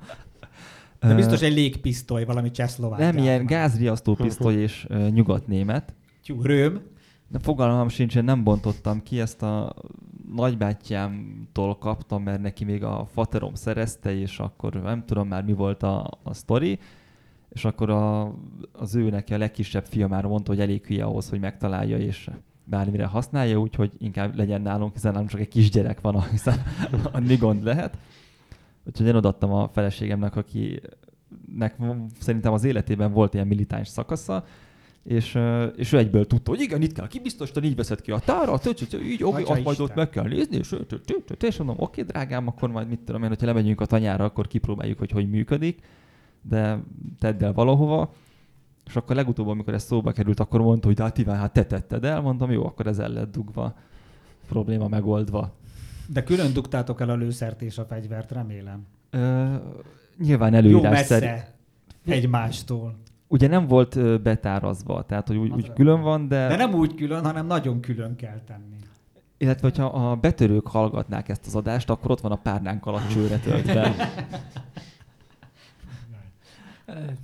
De biztos egy légpisztoly, valami csehszlovák. Nem, ilyen gázriasztó pisztoly és uh, nyugatnémet. Röm. De fogalmam sincs, én nem bontottam ki, ezt a nagybátyámtól kaptam, mert neki még a faterom szerezte, és akkor nem tudom már mi volt a, a sztori, és akkor a, az ő neki a legkisebb fia már mondta, hogy elég hülye ahhoz, hogy megtalálja, és bármire használja, úgyhogy inkább legyen nálunk, hiszen nálunk csak egy kisgyerek van, hiszen mi gond lehet. Úgyhogy én odaadtam a feleségemnek, akinek szerintem az életében volt ilyen militáns szakasza, és, és ő egyből tudta, hogy igen, itt kell kibiztosítani, így veszed ki a tárat, így, oké, azt majd ott meg kell nézni, és, és mondom, oké, drágám, akkor majd mit tudom én, hogyha lemegyünk a tanyára, akkor kipróbáljuk, hogy hogy működik, de tedd el valahova. És akkor legutóbb, amikor ez szóba került, akkor mondta, hogy hát Iván, hát te tetted el, mondtam, jó, akkor ez el lett dugva, probléma megoldva. De külön dugtátok el a lőszert és a fegyvert, remélem. Ö, nyilván előírás Jó messze szerint. egymástól ugye nem volt betárazva, tehát hogy úgy, úgy külön van, de... De nem úgy külön, hanem nagyon külön kell tenni. Illetve, hogyha a betörők hallgatnák ezt az adást, akkor ott van a párnánk alatt csőre töltve.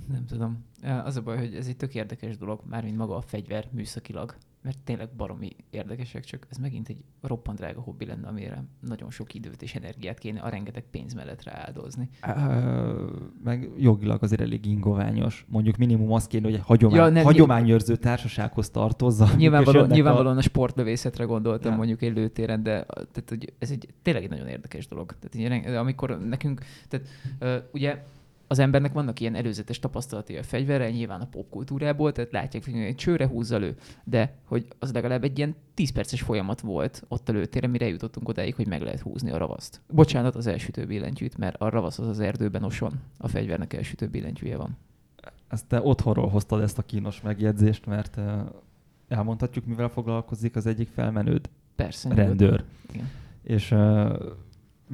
Nem tudom. Az a baj, hogy ez egy tök érdekes dolog, mármint maga a fegyver műszakilag mert tényleg baromi érdekesek, csak ez megint egy roppant drága hobbi lenne, amire nagyon sok időt és energiát kéne a rengeteg pénz mellett rááldozni. Uh, meg jogilag azért elég ingoványos. Mondjuk minimum az kéne, hogy egy hagyomány, ja, nem, hagyományőrző társasághoz tartozza. Nyilvánvalóan, nyilvánvalóan a... a sportlövészetre gondoltam ja. mondjuk egy lőtéren, de tehát, hogy ez egy tényleg egy nagyon érdekes dolog. Tehát, amikor nekünk, tehát uh, ugye az embernek vannak ilyen előzetes tapasztalatai a fegyverrel, nyilván a popkultúrából, tehát látják, hogy egy csőre húzza elő, de hogy az legalább egy ilyen 10 perces folyamat volt ott a lőtéren, mire jutottunk odáig, hogy meg lehet húzni a ravaszt. Bocsánat az elsütő billentyűt, mert a ravasz az az erdőben oson, a fegyvernek elsütő billentyűje van. Ezt te otthonról hoztad ezt a kínos megjegyzést, mert elmondhatjuk, mivel foglalkozik az egyik felmenőd? Persze. Rendőr. Igen. És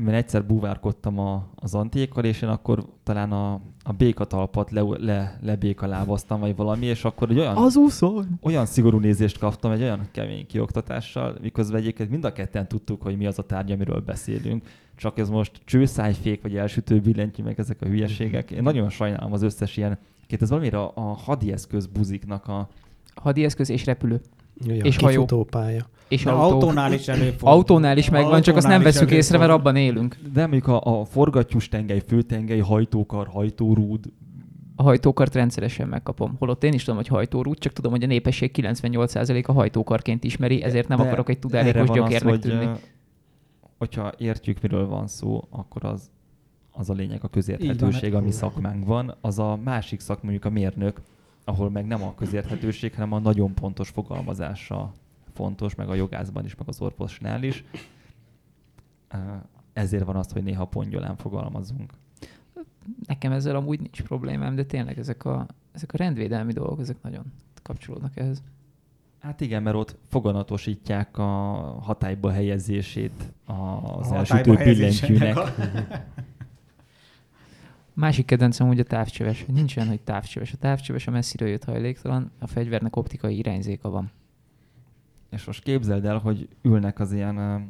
mert egyszer búvárkodtam a, az antékkal, és én akkor talán a, a békatalpat le, le, lebékalábaztam, vagy valami, és akkor egy olyan, az olyan szigorú nézést kaptam, egy olyan kemény kioktatással, miközben egyébként mind a ketten tudtuk, hogy mi az a tárgy, amiről beszélünk, csak ez most csőszájfék, vagy elsütő billentyű, meg ezek a hülyeségek. Én nagyon sajnálom az összes ilyen, két ez valamire a, a hadieszköz buziknak a... Hadieszköz és repülő. Ja, és hajó. Kifutópálya. És autó. autónál is előfordul. Autónál is megvan, autónál csak azt nem veszük észre, mert abban élünk. De mondjuk a, a forgattyús tengely, főtengely, hajtókar, hajtórúd, a hajtókart rendszeresen megkapom. Holott én is tudom, hogy hajtórút, csak tudom, hogy a népesség 98%-a hajtókarként ismeri, ezért nem De akarok egy tudálékos gyökérnek hogy, tűnni. Hogyha értjük, miről van szó, akkor az, az a lényeg, a közérthetőség, ami szakmánkban. Az a másik szak, mondjuk a mérnök, ahol meg nem a közérthetőség, hanem a nagyon pontos fogalmazása fontos, meg a jogászban is, meg az orvosnál is. Ezért van az, hogy néha pongyolán fogalmazunk. Nekem ezzel amúgy nincs problémám, de tényleg ezek a, ezek a rendvédelmi dolgok, ezek nagyon kapcsolódnak ehhez. Hát igen, mert ott foganatosítják a hatályba helyezését az a elsütő billentyűnek. Másik kedvencem úgy a távcsöves. Nincs olyan, hogy távcsöves. A távcsöves a messziről jött hajléktalan, a fegyvernek optikai irányzéka van. És most képzeld el, hogy ülnek az ilyen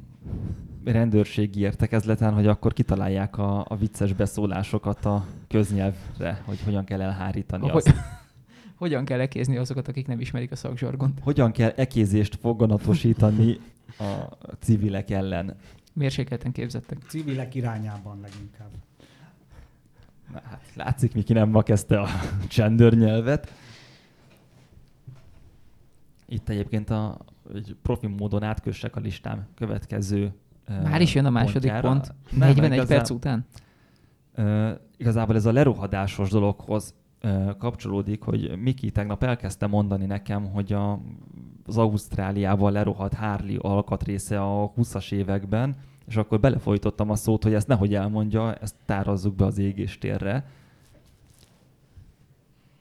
rendőrségi értekezleten, hogy akkor kitalálják a, a vicces beszólásokat a köznyelvre, hogy hogyan kell elhárítani Hogy- azt. Hogyan kell ekézni azokat, akik nem ismerik a szakzsargont? Hogyan kell ekézést foganatosítani a civilek ellen. Mérsékelten képzettek. Civilek irányában leginkább. Na, hát látszik, Miki nem ma kezdte a csendőrnyelvet. Itt egyébként a, egy profi módon átkössek a listám következő Már is jön a második pontjára. pont. Nem, 41 igazán- perc után? Igazából ez a lerohadásos dologhoz kapcsolódik, hogy Miki tegnap elkezdte mondani nekem, hogy a, az Ausztráliában lerohadt Harley alkatrésze a 20-as években, és akkor belefolytottam a szót, hogy ezt nehogy elmondja, ezt tárazzuk be az égéstérre.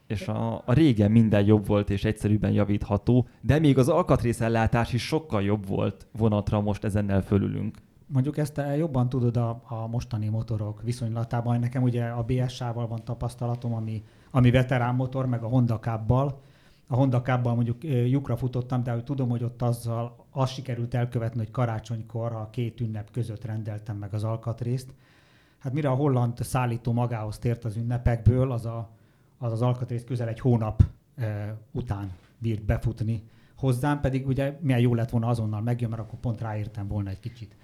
És a, a régen minden jobb volt és egyszerűbben javítható, de még az alkatrészellátás is sokkal jobb volt vonatra, most ezennel fölülünk. Mondjuk ezt te jobban tudod a, a mostani motorok viszonylatában. Nekem ugye a BSA-val van tapasztalatom, ami, ami veterán motor, meg a Honda Cup-bal. A Honda Cup-bal mondjuk lyukra futottam, de hogy tudom, hogy ott azzal azt sikerült elkövetni, hogy karácsonykor a két ünnep között rendeltem meg az alkatrészt. Hát mire a holland szállító magához tért az ünnepekből, az a, az, az alkatrész közel egy hónap után bírt befutni hozzám, pedig ugye milyen jó lett volna azonnal megjön, mert akkor pont ráértem volna egy kicsit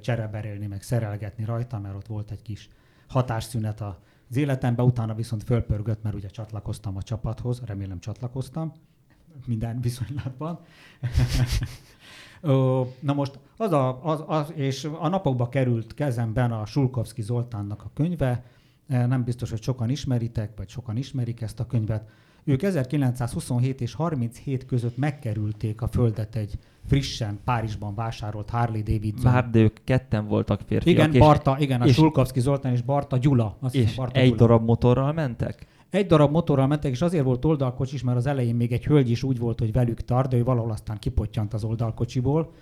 csereberélni, meg szerelgetni rajta, mert ott volt egy kis hatásszünet az életemben, utána viszont fölpörgött, mert ugye csatlakoztam a csapathoz, remélem csatlakoztam minden viszonylatban. Na most az, a, az, az, és a napokba került kezemben a Sulkovszki Zoltánnak a könyve, nem biztos, hogy sokan ismeritek, vagy sokan ismerik ezt a könyvet. Ők 1927 és 37 között megkerülték a földet egy frissen Párizsban vásárolt Harley Davidson. Már de ők ketten voltak férfiak. igen, és, Barta, igen, a és- Sulkovszki Zoltán és Barta Gyula. Azt hiszem, és Barta egy Gyula. darab motorral mentek? Egy darab motorral mentek, és azért volt oldalkocsis, mert az elején még egy hölgy is úgy volt, hogy velük tart, de ő valahol aztán kipottyant az oldalkocsiból.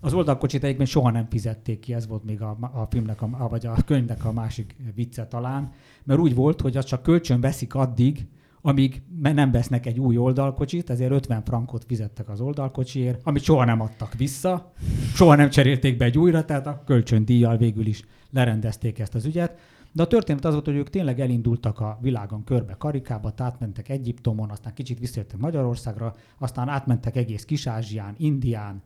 Az oldalkocsit egyébként soha nem fizették ki, ez volt még a, a filmnek, a, vagy a könyvnek a másik vicce talán, mert úgy volt, hogy azt csak kölcsön veszik addig, amíg nem vesznek egy új oldalkocsit, ezért 50 frankot fizettek az oldalkocsiért, amit soha nem adtak vissza, soha nem cserélték be egy újra, tehát a kölcsöndíjjal végül is lerendezték ezt az ügyet. De a történet az volt, hogy ők tényleg elindultak a világon körbe karikába, átmentek Egyiptomon, aztán kicsit visszajöttek Magyarországra, aztán átmentek egész Kis-Ázsián, Indián,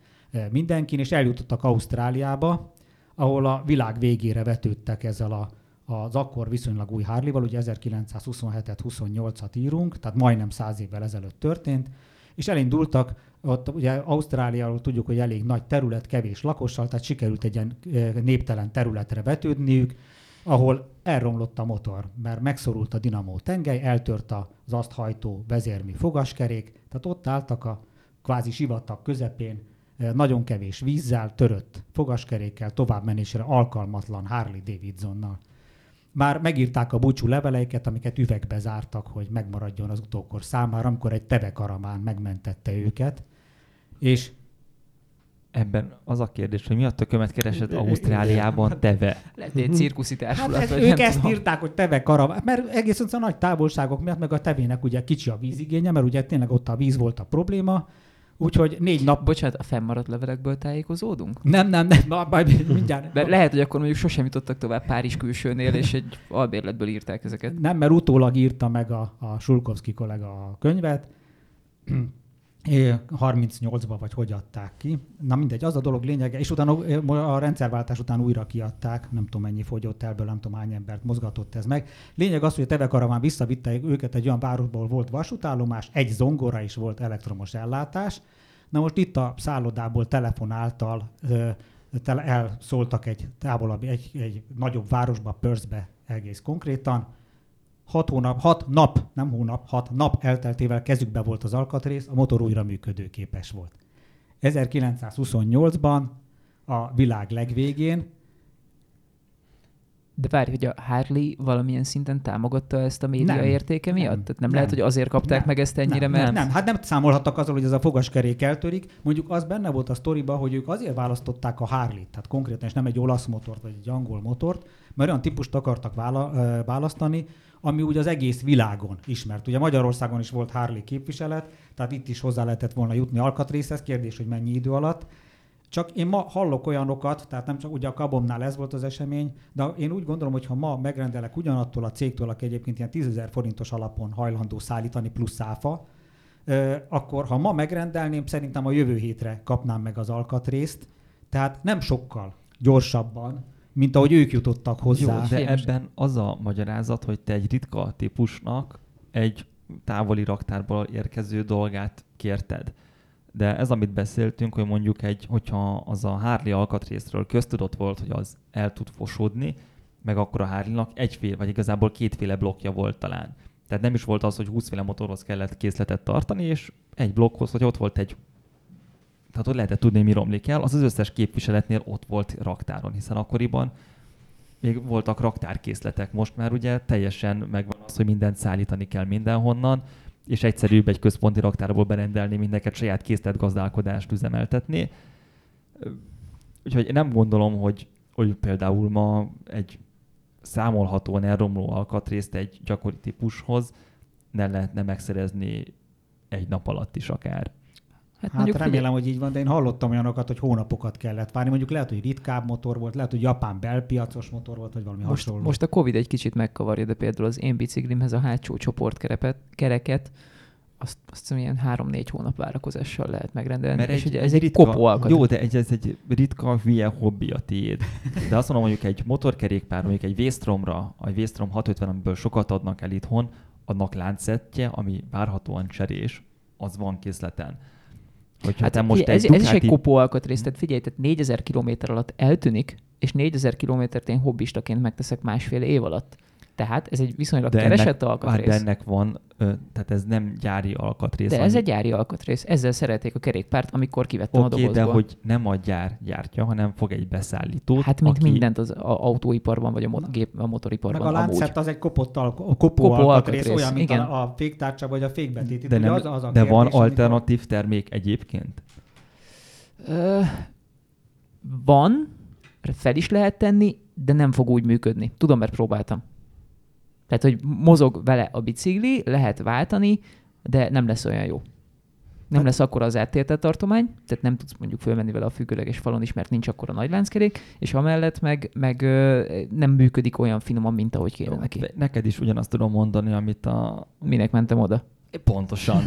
mindenkin, és eljutottak Ausztráliába, ahol a világ végére vetődtek ezzel a, az akkor viszonylag új Harley-val, ugye 1927-et, 28-at írunk, tehát majdnem száz évvel ezelőtt történt, és elindultak, ott ugye Ausztráliáról tudjuk, hogy elég nagy terület, kevés lakossal, tehát sikerült egy ilyen eh, néptelen területre vetődniük, ahol elromlott a motor, mert megszorult a dinamó tengely, eltört az azt hajtó vezérmi fogaskerék, tehát ott álltak a kvázi sivatag közepén, eh, nagyon kevés vízzel, törött fogaskerékkel, továbbmenésre alkalmatlan Harley Davidsonnal. Már megírták a búcsú leveleiket, amiket üvegbe zártak, hogy megmaradjon az utókor számára, amikor egy tevekaramán megmentette őket, és Ebben az a kérdés, hogy mi a tökömet keresett Ausztráliában teve. Lehet egy cirkuszi Hát társulat, ez, vagy ők ezt tudom. írták, hogy teve karaván, mert egész egyszerűen a nagy távolságok miatt, meg a tevének ugye kicsi a vízigénye, mert ugye tényleg ott a víz volt a probléma, úgyhogy négy nap... Bocsánat, a fennmaradt levelekből tájékozódunk? Nem, nem, nem, na, majd mindjárt. Mert lehet, hogy akkor mondjuk sosem jutottak tovább Párizs külsőnél, és egy albérletből írták ezeket. Nem, mert utólag írta meg a, a Sulkovszki kollega a könyvet. É, 38-ba vagy hogy adták ki. Na mindegy, az a dolog lényege, és utána a rendszerváltás után újra kiadták, nem tudom mennyi fogyott elből, nem tudom hány embert mozgatott ez meg. Lényeg az, hogy a Tevekaraván visszavitte őket egy olyan városból volt vasútállomás, egy zongora is volt elektromos ellátás. Na most itt a szállodából telefonáltal elszóltak egy távolabbi, egy, egy nagyobb városba, Perthbe egész konkrétan, hat hónap, hat nap, nem hónap, hat nap elteltével kezükbe volt az alkatrész, a motor újra működőképes volt. 1928-ban a világ legvégén De várj, hogy a Harley valamilyen szinten támogatta ezt a média Nem. értéke miatt? Nem. Tehát nem, Nem. lehet, hogy azért kapták Nem. meg ezt ennyire, nem, mert... nem, nem, hát nem számolhattak azzal, hogy ez a fogaskerék eltörik. Mondjuk az benne volt a sztoriban, hogy ők azért választották a Harley-t, tehát konkrétan, és nem egy olasz motort, vagy egy angol motort, mert olyan típust akartak vála, választani, ami ugye az egész világon ismert. Ugye Magyarországon is volt Harley képviselet, tehát itt is hozzá lehetett volna jutni alkatrészhez, kérdés, hogy mennyi idő alatt. Csak én ma hallok olyanokat, tehát nem csak ugye a Kabomnál ez volt az esemény, de én úgy gondolom, hogy ha ma megrendelek ugyanattól a cégtől, aki egyébként ilyen 10 000 forintos alapon hajlandó szállítani plusz száfa, akkor ha ma megrendelném, szerintem a jövő hétre kapnám meg az alkatrészt, tehát nem sokkal gyorsabban, mint ahogy ők jutottak hozzá. Jó, de ebben az a magyarázat, hogy te egy ritka típusnak egy távoli raktárból érkező dolgát kérted. De ez, amit beszéltünk, hogy mondjuk egy, hogyha az a Harley alkatrészről köztudott volt, hogy az el tud fosódni, meg akkor a Harley-nak egyféle, vagy igazából kétféle blokkja volt talán. Tehát nem is volt az, hogy 20 féle motorhoz kellett készletet tartani, és egy blokkhoz, hogy ott volt egy tehát ott lehetett tudni, mi romlik el, az az összes képviseletnél ott volt raktáron, hiszen akkoriban még voltak raktárkészletek, most már ugye teljesen megvan az, hogy mindent szállítani kell mindenhonnan, és egyszerűbb egy központi raktárból berendelni mindeket, saját készletgazdálkodást üzemeltetni. Úgyhogy én nem gondolom, hogy, hogy például ma egy számolhatóan elromló alkatrészt egy gyakori típushoz ne lehetne megszerezni egy nap alatt is akár. Hát, hát remélem, figyel... hogy így van, de én hallottam olyanokat, hogy hónapokat kellett várni. Mondjuk lehet, hogy ritkább motor volt, lehet, hogy japán belpiacos motor volt, vagy valami most, hasonló. Most a Covid egy kicsit megkavarja, de például az én biciklimhez a hátsó csoportkereket, kereket, azt, azt hiszem ilyen három-négy hónap várakozással lehet megrendelni. Mert és egy, ugye ez egy, egy kopó alkat. Jó, de egy, ez egy ritka hülye hobbi a tiéd. De azt mondom, mondjuk egy motorkerékpár, mondjuk egy Véstromra, a Véstrom 650, amiből sokat adnak el itthon, annak láncszettje, ami várhatóan cserés, az van készleten. Hogyha hát most ez, ez is egy kopó alkatrész, tehát figyelj, tehát 4000 km alatt eltűnik, és 4000 kilométert én hobbistaként megteszek másfél év alatt. Tehát ez egy viszonylag de keresett ennek, alkatrész. De ennek van, tehát ez nem gyári alkatrész. De ami... ez egy gyári alkatrész. Ezzel szerették a kerékpárt, amikor kivettem okay, a dobozból. de hogy nem a gyár gyártja, hanem fog egy beszállítót. Hát mint aki... mindent az a, autóiparban, vagy a, mo- gép, a motoriparban. Meg a láncszett az egy kopott al- kopó, kopó alkatrész, alkatrész, olyan, mint igen. a, a féktárcsa vagy a fékbetét. De, nem, az, az a de kérdés, van alternatív amikor... termék egyébként? Ö, van, fel is lehet tenni, de nem fog úgy működni. Tudom, mert próbáltam. Tehát, hogy mozog vele a bicikli, lehet váltani, de nem lesz olyan jó. Nem hát- lesz akkor az eltértett tartomány, tehát nem tudsz mondjuk fölmenni vele a függőleges falon is, mert nincs akkor a nagy lánckerék, és amellett meg, meg nem működik olyan finoman, mint ahogy kéne Jó, neki. Neked is ugyanazt tudom mondani, amit a... Minek mentem oda? Pontosan.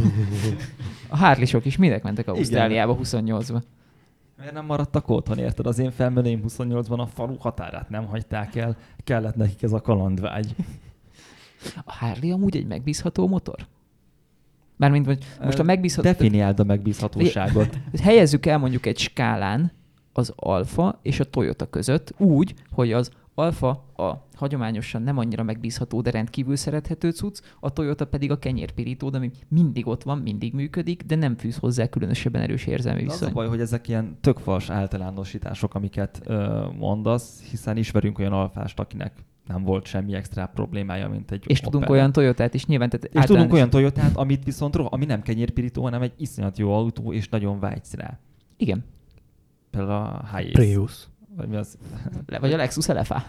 a hárlisok is minek mentek Ausztráliába 28-ba? Miért nem maradtak otthon, érted? Az én felmenőim 28-ban a falu határát nem hagyták el, kellett nekik ez a kalandvágy. A Harley amúgy egy megbízható motor? Mármint, hogy most a megbízható... Definiáld a megbízhatóságot. Helyezzük el mondjuk egy skálán az Alfa és a Toyota között úgy, hogy az Alfa a hagyományosan nem annyira megbízható, de rendkívül szerethető cucc, a Toyota pedig a kenyérpirító, ami mindig ott van, mindig működik, de nem fűz hozzá különösebben erős érzelmi viszony. Az a baj, hogy ezek ilyen tök fals általánosítások, amiket ö, mondasz, hiszen ismerünk olyan alfást, akinek nem volt semmi extra problémája, mint egy És tudunk olyan Toyotát is nyilván. Tehát és tudunk olyan Toyotát, amit viszont roh, ami nem kenyérpirító, hanem egy iszonyat jó autó, és nagyon vágysz rá. Igen. Például a Hiace. Prius. Vagy mi az? Le, vagy a Lexus LFA.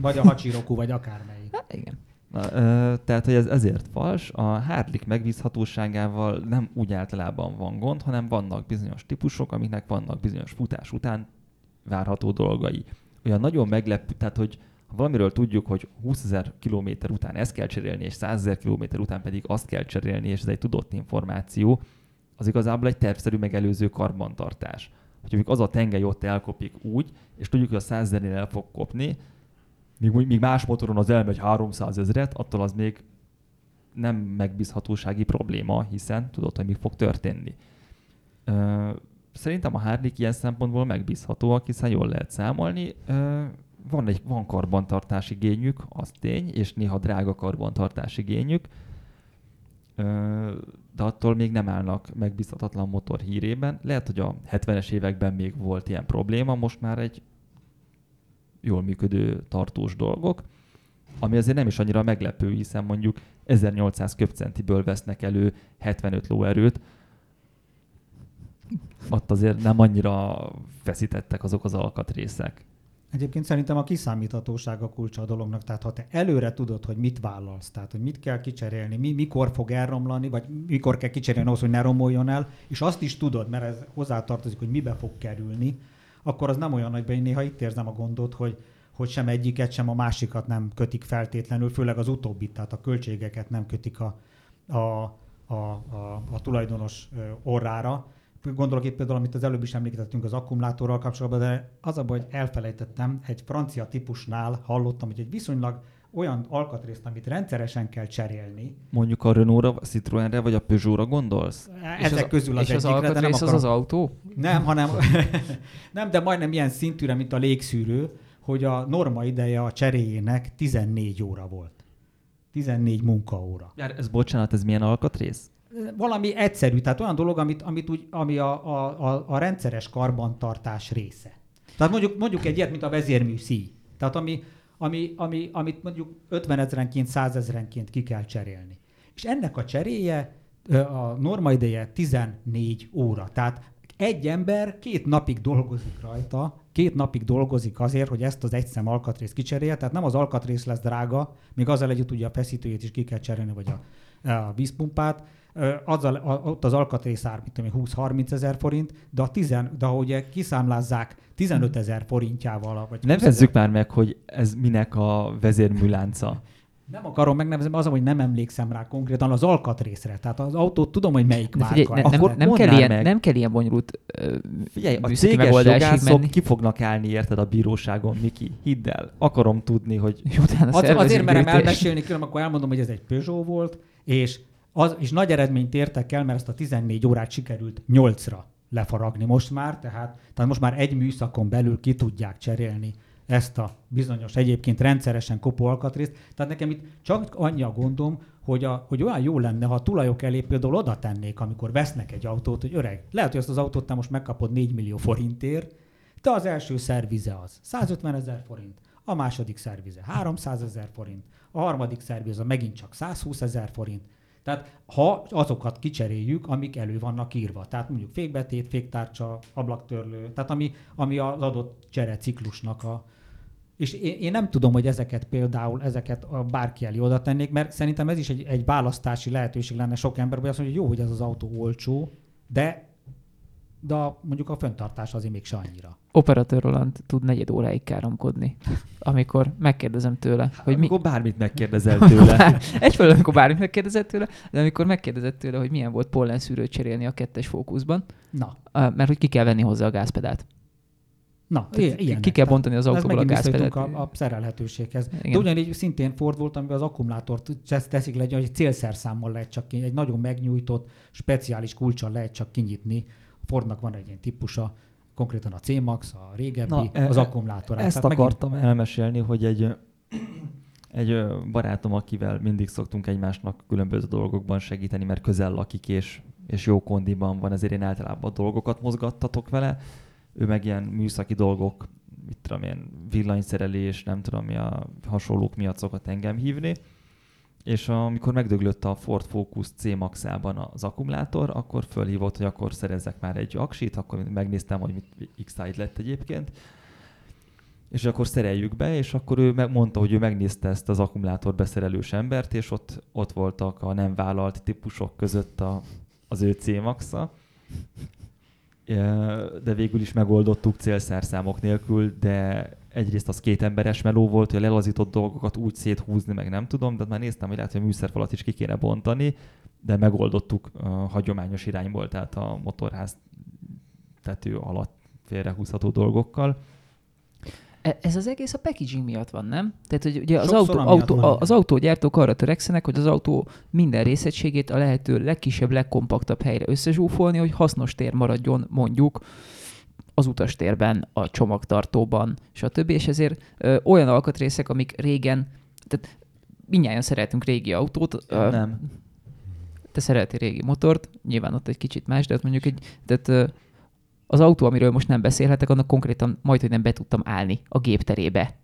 Vagy a Hachiroku, vagy akármelyik. Hát, igen. Na, ö, tehát, hogy ez ezért fals. A Harley megbízhatóságával nem úgy általában van gond, hanem vannak bizonyos típusok, amiknek vannak bizonyos futás után várható dolgai. Olyan nagyon meglepő, tehát, hogy ha valamiről tudjuk, hogy 20 ezer kilométer után ezt kell cserélni, és 100 ezer kilométer után pedig azt kell cserélni, és ez egy tudott információ, az igazából egy tervszerű megelőző karbantartás. Hogyha az a tengely ott elkopik úgy, és tudjuk, hogy a 100 ezernél el fog kopni, míg, míg más motoron az elmegy 300 ezeret, attól az még nem megbízhatósági probléma, hiszen tudod, hogy mi fog történni. Szerintem a Harley ilyen szempontból megbízhatóak, hiszen jól lehet számolni van egy van karbantartási igényük, az tény, és néha drága karbantartási igényük, de attól még nem állnak megbízhatatlan motor hírében. Lehet, hogy a 70-es években még volt ilyen probléma, most már egy jól működő tartós dolgok, ami azért nem is annyira meglepő, hiszen mondjuk 1800 köpcentiből vesznek elő 75 lóerőt, ott azért nem annyira feszítettek azok az alkatrészek. Egyébként szerintem a kiszámíthatóság a kulcsa a dolognak. Tehát ha te előre tudod, hogy mit vállalsz, tehát hogy mit kell kicserélni, mi, mikor fog elromlani, vagy mikor kell kicserélni ahhoz, hogy ne romoljon el, és azt is tudod, mert ez hozzátartozik, hogy mibe fog kerülni, akkor az nem olyan nagy én néha itt érzem a gondot, hogy, hogy sem egyiket, sem a másikat nem kötik feltétlenül, főleg az utóbbit, tehát a költségeket nem kötik a, a, a, a, a tulajdonos orrára, Gondolok itt például, amit az előbb is említettünk az akkumulátorral kapcsolatban, de az a baj, hogy elfelejtettem, egy francia típusnál hallottam, hogy egy viszonylag olyan alkatrészt, amit rendszeresen kell cserélni. Mondjuk a Renault-ra, a Citroenre vagy a Peugeot-ra gondolsz? Ezek az, közül az És az egyikre, de nem alkatrész az akarom... az autó? Nem, hanem nem, de majdnem ilyen szintűre, mint a légszűrő, hogy a norma ideje a cseréjének 14 óra volt. 14 munkaóra. Ez bocsánat, ez milyen alkatrész? Valami egyszerű, tehát olyan dolog, amit, amit úgy, ami a, a, a, a rendszeres karbantartás része. Tehát mondjuk, mondjuk egy ilyet, mint a vezérmű szíj. Tehát ami, ami, ami, amit mondjuk 50 ezerenként, 100 ezerenként ki kell cserélni. És ennek a cseréje, a norma ideje 14 óra. Tehát egy ember két napig dolgozik rajta, két napig dolgozik azért, hogy ezt az egyszem alkatrészt kicserélje, tehát nem az alkatrész lesz drága, még azzal együtt ugye a feszítőjét is ki kell cserélni, vagy a, a vízpumpát, azzal, ott az alkatrész ár, mit 20-30 ezer forint, de, a tizen, de ahogy kiszámlázzák 15 ezer forintjával. Vagy Nevezzük már meg, hogy ez minek a vezérműlánca. Nem akarom megnevezni, az, hogy nem emlékszem rá konkrétan az alkatrészre. Tehát az autót tudom, hogy melyik De figyelj, márka. ne, nem, Akkor nem, kell ilyen, meg. nem kell ilyen bonyolult uh, Figyelj, a céges jogászok menni. ki fognak állni, érted, a bíróságon, Miki? Hidd el. Akarom tudni, hogy és utána Az, azért merem elmesélni, különben akkor elmondom, hogy ez egy Peugeot volt, és, az, és nagy eredményt értek el, mert ezt a 14 órát sikerült 8-ra lefaragni most már, tehát, tehát most már egy műszakon belül ki tudják cserélni ezt a bizonyos egyébként rendszeresen kopó alkatrészt. Tehát nekem itt csak annyi a gondom, hogy, a, hogy olyan jó lenne, ha a tulajok elé például oda tennék, amikor vesznek egy autót, hogy öreg, lehet, hogy ezt az autót te most megkapod 4 millió forintért, de az első szervize az 150 ezer forint, a második szervize 300 ezer forint, a harmadik szervize megint csak 120 ezer forint. Tehát ha azokat kicseréljük, amik elő vannak írva, tehát mondjuk fékbetét, féktárcsa, ablaktörlő, tehát ami, ami az adott csereciklusnak a, és én, én nem tudom, hogy ezeket például, ezeket a bárki elé oda tennék, mert szerintem ez is egy, egy választási lehetőség lenne sok ember, hogy azt mondja, hogy jó, hogy ez az autó olcsó, de, de mondjuk a föntartás azért még se annyira. Operatőr Roland tud negyed óráig káromkodni, amikor megkérdezem tőle, hogy mi... amikor bármit megkérdezel tőle. Egyfelől, amikor bármit megkérdezett tőle, de amikor megkérdezett tőle, hogy milyen volt pollenszűrőt cserélni a kettes fókuszban, Na, mert hogy ki kell venni hozzá a gázpedált. na, Tehát i- ki- kell bontani az autóból a gázpedált. a, a szerelhetőséghez. Igen. De ugyanígy szintén Ford volt, amiben az akkumulátort tesz- teszik le, hogy egy célszerszámmal lehet csak kinyitni, egy nagyon megnyújtott, speciális kulcsal lehet csak kinyitni. Fordnak van egy ilyen típusa, konkrétan a C-Max, a régebbi, Na, az e- akkumulátor. Ezt akartam elmesélni, hogy egy, egy barátom, akivel mindig szoktunk egymásnak különböző dolgokban segíteni, mert közel lakik és, és jó kondiban van, ezért én általában dolgokat mozgattatok vele. Ő meg ilyen műszaki dolgok, mit tudom én, villanyszerelés, nem tudom mi a hasonlók miatt szokott engem hívni. És amikor megdöglött a Ford Focus C-Max-ában az akkumulátor, akkor fölhívott, hogy akkor szerezzek már egy aksit, akkor megnéztem, hogy mit x lett egyébként, és akkor szereljük be, és akkor ő meg- mondta, hogy ő megnézte ezt az akkumulátor beszerelős embert, és ott, ott voltak a nem vállalt típusok között a, az ő C-Maxa. De végül is megoldottuk célszerszámok nélkül, de egyrészt az két emberes meló volt, hogy a lelazított dolgokat úgy széthúzni, meg nem tudom, de már néztem, hogy lehet, hogy a műszerfalat is ki kéne bontani, de megoldottuk a hagyományos irányból, tehát a motorház tető alatt félrehúzható dolgokkal. E- Ez az egész a packaging miatt van, nem? Tehát, hogy ugye az, Sokszor autó, autó, van. az autógyártók arra törekszenek, hogy az autó minden részegységét a lehető legkisebb, legkompaktabb helyre összezsúfolni, hogy hasznos tér maradjon mondjuk az utastérben, a csomagtartóban, stb. És ezért ö, olyan alkatrészek, amik régen, tehát mindnyáján szeretünk régi autót. ö, Nem. te szeretél régi motort, nyilván ott egy kicsit más, de ott mondjuk egy, tehát ö, az autó, amiről most nem beszélhetek, annak konkrétan majd, hogy nem be tudtam állni a gépterébe,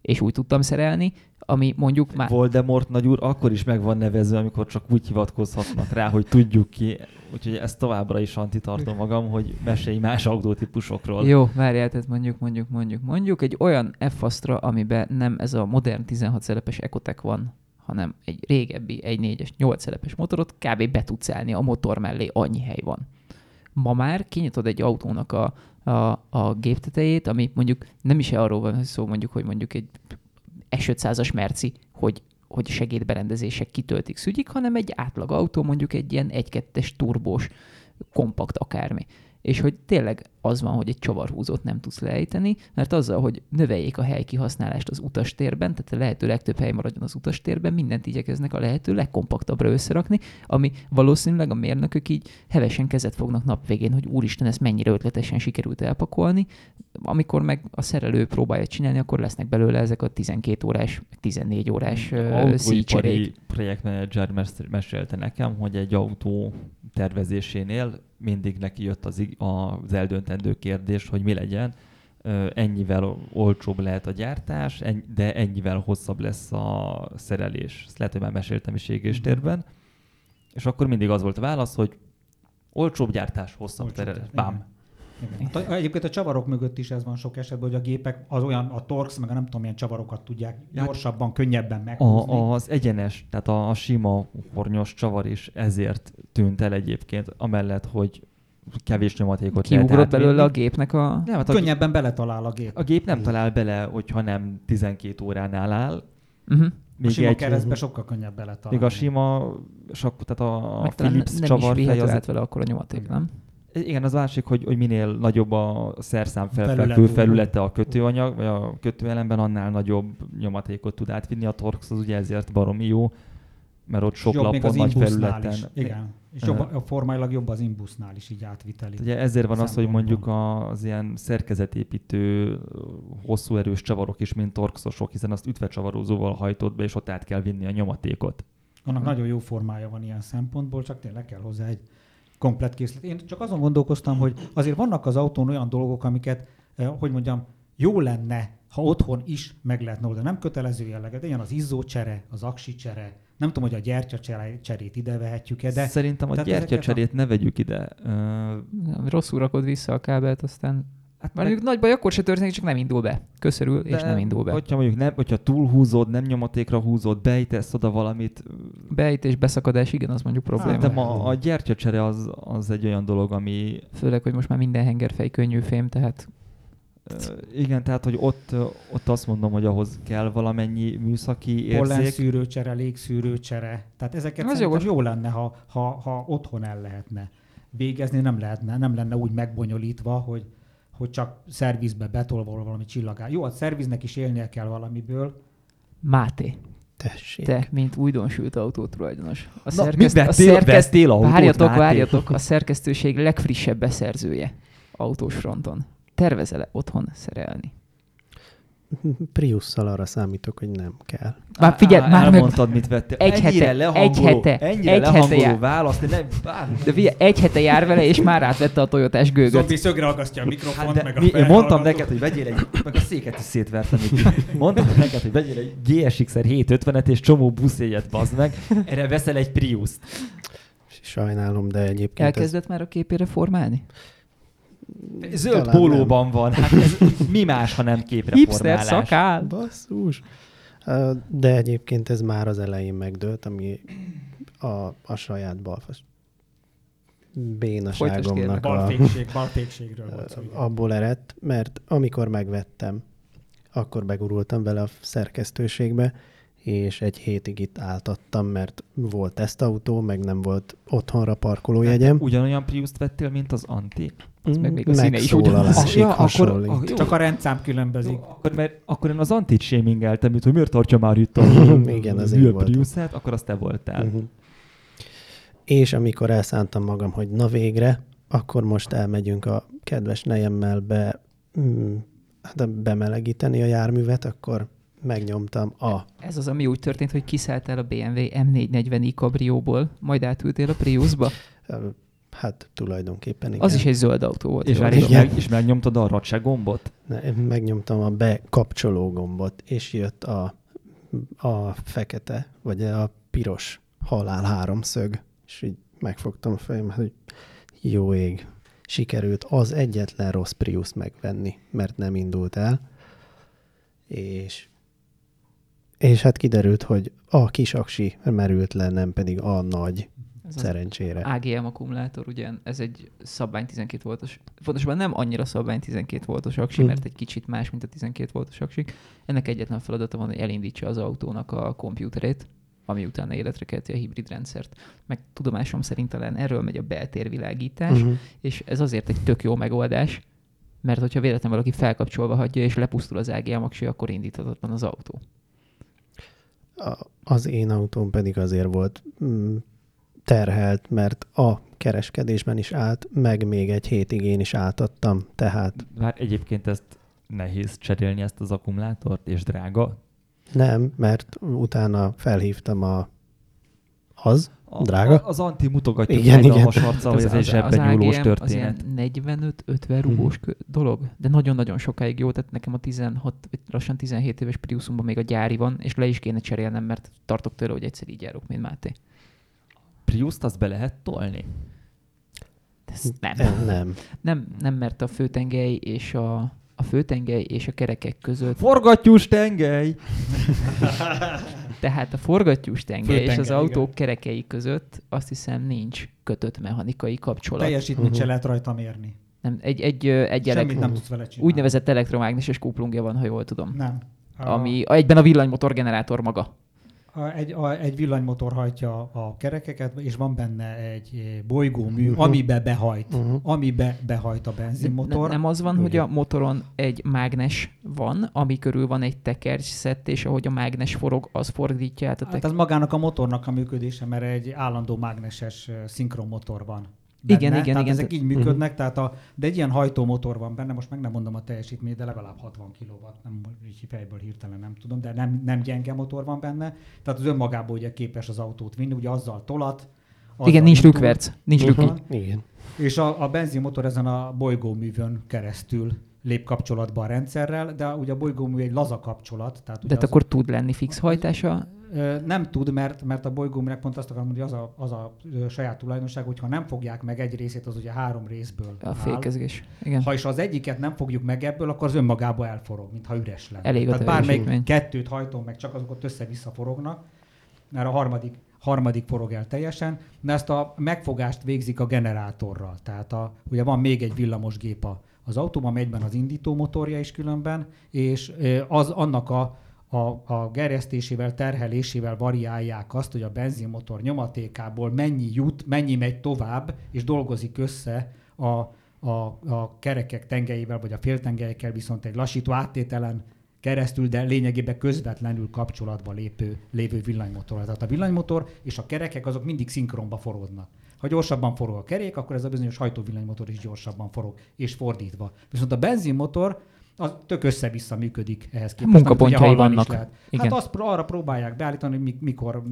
és úgy tudtam szerelni, ami mondjuk már... Voldemort nagyúr akkor is meg van nevezve, amikor csak úgy hivatkozhatnak rá, hogy tudjuk ki. Úgyhogy ezt továbbra is antitartom magam, hogy mesélj más autótípusokról. Jó, várjál, tehát mondjuk, mondjuk, mondjuk, mondjuk egy olyan f amiben nem ez a modern 16 szerepes Ecotec van, hanem egy régebbi 1.4-es 8 szerepes motorot kb. be tudsz állni, a motor mellé annyi hely van. Ma már kinyitod egy autónak a, a, a géptetejét, ami mondjuk nem is arról van szó, mondjuk, hogy mondjuk egy S500-as merci, hogy, hogy segédberendezések kitöltik szügyik, hanem egy átlag autó, mondjuk egy ilyen 1-2-es turbós, kompakt akármi és hogy tényleg az van, hogy egy csavarhúzót nem tudsz leejteni, mert azzal, hogy növeljék a helykihasználást az utastérben, tehát a lehető legtöbb hely maradjon az utastérben, mindent igyekeznek a lehető legkompaktabbra összerakni, ami valószínűleg a mérnökök így hevesen kezet fognak nap végén, hogy úristen, ezt mennyire ötletesen sikerült elpakolni, amikor meg a szerelő próbálja csinálni, akkor lesznek belőle ezek a 12 órás, 14 órás szícserék. projektmenedzser mesélte nekem, hogy egy autó tervezésénél mindig neki jött az, az eldöntendő kérdés, hogy mi legyen. Ennyivel olcsóbb lehet a gyártás, de ennyivel hosszabb lesz a szerelés. Ezt lehet, hogy már meséltem is égéstérben. És akkor mindig az volt a válasz, hogy olcsóbb gyártás, hosszabb olcsóbb, szerelés. Bám. Igen. Egyébként a csavarok mögött is ez van sok esetben, hogy a gépek az olyan, a Torx, meg a nem tudom milyen csavarokat tudják gyorsabban, könnyebben meghúzni. A, az egyenes, tehát a, a sima hornyos csavar is ezért tűnt el egyébként, amellett, hogy kevés nyomatékot Kiugrott belőle a gépnek a... Nem, hát a Könnyebben beletalál a gép. A gép nem talál bele, hogyha nem 12 óránál áll. Uh-huh. Még a sima egy, keresztbe sokkal könnyebb beletalálni. Még a sima, sok, tehát a, a Philips nem csavarfej az... Vele akkor a nyomaték, nem? Igen, az másik, hogy, hogy minél nagyobb a szerszám felfekvő felülete a kötőanyag, vagy a kötőelemben, annál nagyobb nyomatékot tud átvinni. A Torx az ugye ezért baromi jó, mert ott sok jobb lapon, nagy felületen. Is. Igen. És jobb, a formailag jobb az imbusznál is így átviteli. Ugye ezért van az, hogy mondjuk az ilyen szerkezetépítő, hosszú erős csavarok is, mint torxosok, hiszen azt ütvecsavarozóval hajtott be, és ott át kell vinni a nyomatékot. Annak hm. nagyon jó formája van ilyen szempontból, csak tényleg kell hozzá egy komplet készlet. Én csak azon gondolkoztam, hogy azért vannak az autón olyan dolgok, amiket, eh, hogy mondjam, jó lenne, ha otthon is meg lehetne oldani. Nem kötelező jelleget, de ilyen az izzócsere, az aksi csere, nem tudom, hogy a gyertyacserét ide vehetjük-e, de... Szerintem a gyertyacserét a... ne vegyük ide. Uh... Rosszul rakod vissza a kábelt, aztán Hát meg... nagy baj akkor se történik, csak nem indul be. Köszörül, De és nem indul be. Hogyha mondjuk nem, hogyha túlhúzod, nem nyomatékra húzod, beítesz oda valamit. Beítés, beszakadás, igen, az mondjuk probléma. Hát, de a, a gyertyacsere az, az egy olyan dolog, ami... Főleg, hogy most már minden hengerfej könnyű fém, tehát igen, tehát, hogy ott, ott azt mondom, hogy ahhoz kell valamennyi műszaki érzék. Pollenszűrőcsere, légszűrőcsere. Tehát ezeket Ez jó, jó lenne, ha, ha, ha otthon el lehetne végezni, nem lehetne, nem lenne úgy megbonyolítva, hogy hogy csak szervizbe betolva valami csillagá. Jó, a szerviznek is élnie kell valamiből. Máté. Tessék. Te, mint újdonsült autó tulajdonos. A, Na, szerkeszt, a szerkeszt, autót, várjatok, Máté? várjatok, a szerkesztőség legfrissebb beszerzője autós fronton. Tervezel-e otthon szerelni? Priusszal arra számítok, hogy nem kell. Már figyelj, már Elmondtad, mit vettél. Egy ennyire hete, egy hete, ennyire egy hete jár. választ, de nem, De figyelj, egy hete jár vele, és már átvette a Toyotás gőgöt. Zombi szögre agasztja a mikrofont, hát meg a mi, Én mondtam neked, hogy vegyél egy, meg a széket is szétvertem itt. Mondtam neked, hogy vegyél egy GSX-er 750-et és csomó buszégyet, bazd meg. Erre veszel egy Prius-t. Sajnálom, de egyébként... Elkezdett ez... már a képére formálni? Zöld Talán pólóban nem. van. Hát ez mi más, ha nem képre Hipster szakál. Basszus. De egyébként ez már az elején megdőlt, ami a, a saját balfas bénaságomnak a, balfékségről volt szó. Abból eredt, mert amikor megvettem, akkor begurultam vele a szerkesztőségbe, és egy hétig itt álltattam, mert volt tesztautó, meg nem volt otthonra parkolójegyem. Hát, ugyanolyan Prius-t vettél, mint az Anti? Az meg még a színe is ugyanaz. Ja, akkor, akkor, csak a rendszám különbözik. Jó, akkor, mert, akkor én az Antit sémingeltem, mint hogy miért tartja már itt a Igen, az én Prius-et, akkor azt te voltál. Uh-huh. És amikor elszántam magam, hogy na végre, akkor most elmegyünk a kedves nejemmel be, mm, hát bemelegíteni a járművet, akkor megnyomtam a... Ez az, ami úgy történt, hogy kiszálltál a BMW M440i kabrióból, majd átültél a Priusba? Hát tulajdonképpen igen. Az is egy zöld autó volt. És, várj, meg, és megnyomtad a racse gombot? Ne, megnyomtam a bekapcsoló gombot, és jött a a fekete, vagy a piros halál háromszög, és így megfogtam a fejem, hogy jó ég, sikerült az egyetlen rossz Prius megvenni, mert nem indult el, és és hát kiderült, hogy a kis aksi merült le, nem pedig a nagy, Ez szerencsére. AGM akkumulátor, ugye ez egy szabvány 12 voltos, pontosabban nem annyira szabvány 12 voltos aksi, Hm. mert egy kicsit más, mint a 12 voltos aksik. Ennek egyetlen feladata van, hogy elindítsa az autónak a kompjúterét, ami utána életre kelti a hibrid rendszert. Meg tudomásom szerint talán erről megy a beltérvilágítás, Uh-huh. és ez azért egy tök jó megoldás, mert hogyha véletlenül valaki felkapcsolva hagyja, és lepusztul az AGM aksi, akkor indíthatatlan az autó. A- Az én autóm pedig azért volt mm, terhelt, mert a kereskedésben is állt, meg még egy hétig én is átadtam, tehát Már egyébként ezt nehéz cserélni ezt az akkumulátort, és drága. nem, mert utána felhívtam a az, A, Drága? A, az anti mutogatja Igen, igen, a igen. hasarccal, hogy ez egy zsebben nyúlós történet. Az ilyen 45-50 rúgós kö- dolog, de nagyon-nagyon sokáig jó, tehát nekem a 16, vagy lassan 17 éves Priusumban még a gyári van, és le is kéne cserélnem, mert tartok tőle, hogy egyszer így járok, mint Máté. Prius-t azt be lehet tolni? De ez nem. nem. nem. nem. Nem, mert a főtengely és a, a főtengely és a kerekek között, Forgattyús tengely! tehát a forgattyús tengely és az Főtengely, autó igen. kerekei között azt hiszem nincs kötött mechanikai kapcsolat. Teljesítményt Mhm. se lehet rajta mérni. Nem, egy, egy, egy Semmit elek, nem tudsz vele csinálni. úgynevezett elektromágneses kuplungja van, ha jól tudom. Nem. A- Ami egyben a villanymotor generátor maga. A, egy, a, egy villanymotor hajtja a kerekeket, és van benne egy eh, bolygómű, Mhm. amibe behajt. Uh-huh. Amibe behajt a benzinmotor. Ne, nem az van, hogy Igen. a motoron egy mágnes van, ami körül van egy tekercszett, és ahogy a mágnes forog, az fordítja át a Hát teker... ez magának a motornak a működése, mert egy állandó mágneses eh, szinkronmotor van. Igen, benne. igen, tehát igen. ezek így működnek, tehát a, de egy ilyen hajtómotor van benne, most meg nem mondom a teljesítményt, de legalább 60 kW, nem így fejből hirtelen nem tudom, de nem, nem gyenge motor van benne, tehát az önmagából ugye képes az autót vinni, ugye azzal tolat. azzal Igen, nincs lükverc. Nincs Mhm. lük. Igen. És a, a benzinmotor ezen a bolygóművön keresztül lép kapcsolatba a rendszerrel, de ugye a bolygómű egy laza kapcsolat. Tehát De ugye hát az, akkor tud lenni fix hajtása? Nem tud, mert, mert a bolygóműnek pont azt akarom mondani, hogy az a, az a saját tulajdonság, hogy ha nem fogják meg egy részét, az ugye három részből A áll. Igen. Ha is az egyiket nem fogjuk meg ebből, akkor az önmagába elforog, mintha üres lenne. Elég Tehát bármelyik teljesítmény. kettőt hajtom meg, csak azok ott össze-vissza forognak, mert a harmadik, harmadik forog el teljesen, de ezt a megfogást végzik a generátorral. Tehát a, ugye van még egy villamos gép a, az autóban, ami egyben az indító motorja is különben, és az annak a, a, a gerjesztésével, terhelésével variálják azt, hogy a benzinmotor nyomatékából mennyi jut, mennyi megy tovább, és dolgozik össze a, a, a kerekek tengelyével, vagy a féltengelyekkel viszont egy lassító áttételen keresztül, de lényegében közvetlenül kapcsolatba lépő, lévő villanymotor. Tehát a villanymotor és a kerekek azok mindig szinkronba forognak. Ha gyorsabban forog a kerék, akkor ez a bizonyos hajtóvillanymotor is gyorsabban forog, és fordítva. Viszont a benzinmotor az tök össze-vissza működik ehhez képest. Munkapontjai amit vannak. is lehet. Igen. Hát azt arra próbálják beállítani, hogy mikor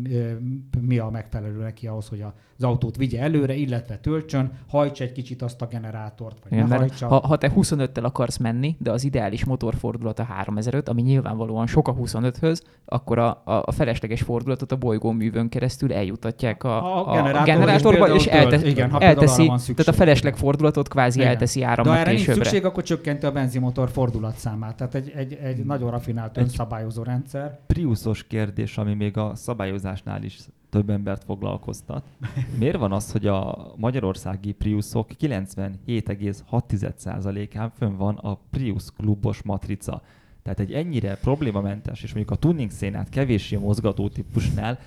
mi a megfelelő neki ahhoz, hogy az autót vigye előre, illetve töltsön, hajtsa egy kicsit azt a generátort, vagy Igen, ne hajtsa. ha, ha te 25-tel akarsz menni, de az ideális motorfordulat a 3005, ami nyilvánvalóan sok a 25-höz, akkor a, a, a felesleges fordulatot a bolygóművön keresztül eljutatják a, A a, a generátorba, és és, elte, Igen, ha elteszi, tehát a felesleg fordulatot kvázi Igen. elteszi De áramnak erre nincs későbbre. szükség, akkor csökkenti a benzinmotor fordulatszámát. Tehát egy, egy, egy nagyon rafinált Egy- önszabályozó rendszer. Priuszos kérdés, ami még a szabályozásnál is több embert foglalkoztat. Miért van az, hogy a magyarországi Priusok 97,6%-án fönn van a Prius klubos matrica? Tehát egy ennyire problémamentes, és mondjuk a tuning szénát kevéssé mozgató típusnál,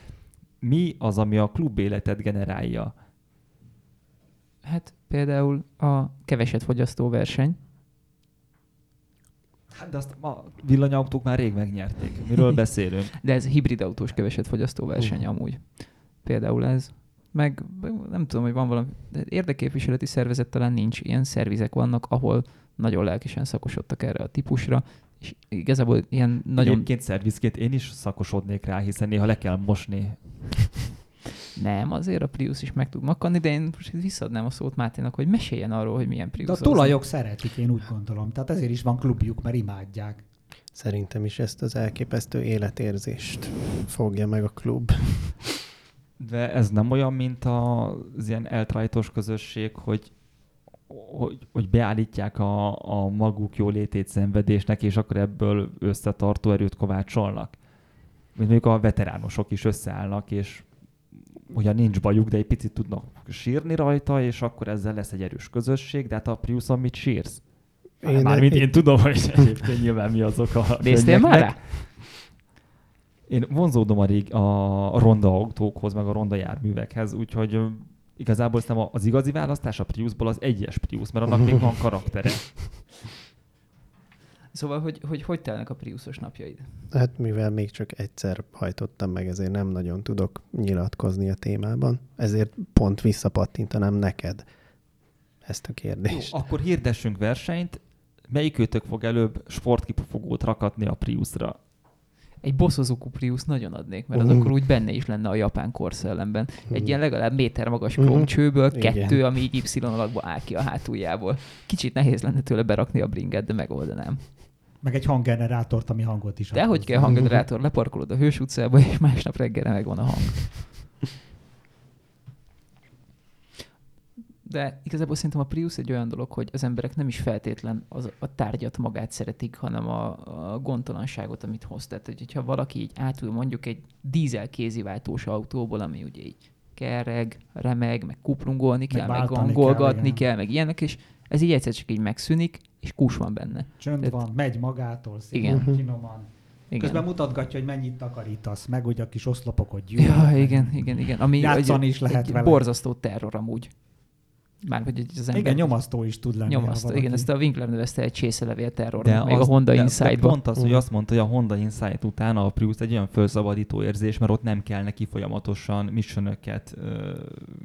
mi az, ami a klub életet generálja? Hát például a keveset fogyasztó verseny. Hát de azt a villanyautók már rég megnyerték. Miről beszélünk? De ez hibrid autós keveset fogyasztó verseny Mhm. amúgy. Például ez. Meg nem tudom, hogy van valami, de érdekképviseleti szervezet talán nincs. Ilyen szervizek vannak, ahol nagyon lelkesen szakosodtak erre a típusra, és igazából ilyen Nagyon... nagyon... Egyébként szervizként én is szakosodnék rá, hiszen néha le kell mosni. Nem, azért a Prius is meg tud makadni, de én most visszaadnám a szót Máténak, hogy meséljen arról, hogy milyen Prius De a tulajok szeretik, én úgy gondolom. Tehát ezért is van klubjuk, mert imádják. Szerintem is ezt az elképesztő életérzést fogja meg a klub. De ez nem olyan, mint az ilyen eltrajtos közösség, hogy, hogy, hogy beállítják a, a maguk jólétét szenvedésnek, és akkor ebből összetartó erőt kovácsolnak. Mint mondjuk a veteránosok is összeállnak, és ugyan nincs bajuk, de egy picit tudnak sírni rajta, és akkor ezzel lesz egy erős közösség, de hát a Priuson mit sírsz? Én, Mármint én, én tudom, hogy egyébként nyilván mi azok a Néztél már rá? Én vonzódom a, rég, a ronda autókhoz, meg a ronda járművekhez, úgyhogy igazából szerintem az igazi választás a Priusból az egyes Prius, mert annak még van karaktere. Szóval, hogy, hogy hogy telnek a Priusos napjaid? Hát mivel még csak egyszer hajtottam meg, ezért nem nagyon tudok nyilatkozni a témában, ezért pont visszapattintanám neked ezt a kérdést. Jó, akkor hirdessünk versenyt, melyik őtök fog előbb sportkipufogót rakatni a Priusra? Egy Bosozuku Prius nagyon adnék, mert az uh. akkor úgy benne is lenne a japán korszellemben. Egy uh. ilyen legalább méter magas uh. kromcsőből, kettő, ami így Y alakba áll ki a hátuljából. Kicsit nehéz lenne tőle berakni a bringet, de megoldanám. Meg egy hanggenerátort, ami hangot is De hogy kell hanggenerátor, leparkolod a Hős utcába, és másnap reggelre megvan a hang. De igazából szerintem a Prius egy olyan dolog, hogy az emberek nem is feltétlen az, a tárgyat magát szeretik, hanem a, a gondtalanságot, amit hoz. Tehát, hogyha valaki így átül mondjuk egy dízel kéziváltós autóból, ami ugye így kereg, remeg, meg kuplungolni kell, meg, meg gangolgatni kell, kell, meg ilyenek, és ez így egyszer csak így megszűnik, és kus van benne. Csönd Tehát, van, megy magától, szépen, igen. finoman. Igen. Közben mutatgatja, hogy mennyit takarítasz, meg hogy a kis oszlopokat gyűjt. Ja, igen, igen, igen. Ami Játszani is lehet egy vele. borzasztó terror amúgy. Már hogy az ember... Igen, nyomasztó is tud lenni. Nyomasztó, igen, ezt a Winkler nevezte egy csészelevél terror, de még az, a Honda insight Pont az, hogy azt mondta, hogy a Honda Insight után a Prius egy olyan felszabadító érzés, mert ott nem kell neki folyamatosan missionöket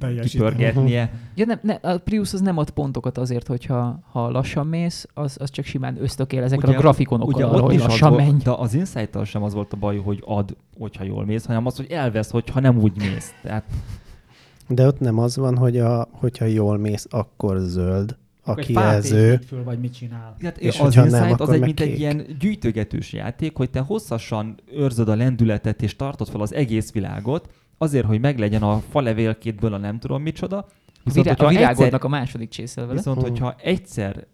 uh, kipörgetnie. Ja, nem, ne, a Prius az nem ad pontokat azért, hogyha ha lassan mész, az, az csak simán ösztökél ezekre ugye, a grafikonokkal, ugye, hogy lassan menj. De az insight sem az volt a baj, hogy ad, hogyha jól mész, hanem az, hogy elvesz, hogyha nem úgy mész. Tehát de ott nem az van, hogy a, hogyha jól mész, akkor zöld a kijelző. Föl, vagy mit csinál. Hát, és az Insight nem, az egy, mint kék. egy ilyen gyűjtögetős játék, hogy te hosszasan őrzöd a lendületet és tartod fel az egész világot, azért, hogy meglegyen a falevélkétből a nem tudom micsoda. Viszont, a, virá- a virágodnak egyszer, a második csészel vele. Viszont, hogyha egyszer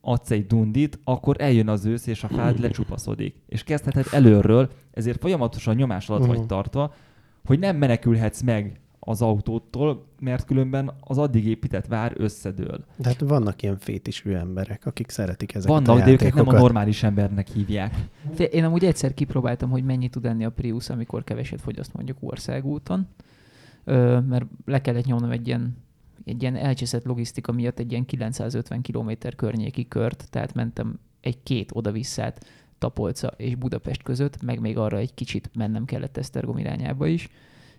adsz egy dundit, akkor eljön az ősz, és a fád lecsupaszodik. És kezdheted előről, ezért folyamatosan nyomás alatt vagy tartva, hogy nem menekülhetsz meg az autótól, mert különben az addig épített vár összedől. De hát vannak ilyen fétisű emberek, akik szeretik ezeket Vannak, a de őket nem a normális embernek hívják. Én amúgy egyszer kipróbáltam, hogy mennyi tud enni a Prius, amikor keveset fogyaszt mondjuk országúton, mert le kellett nyomnom egy ilyen egy ilyen elcseszett logisztika miatt egy ilyen 950 km környéki kört, tehát mentem egy-két oda-visszát Tapolca és Budapest között, meg még arra egy kicsit mennem kellett Esztergom irányába is,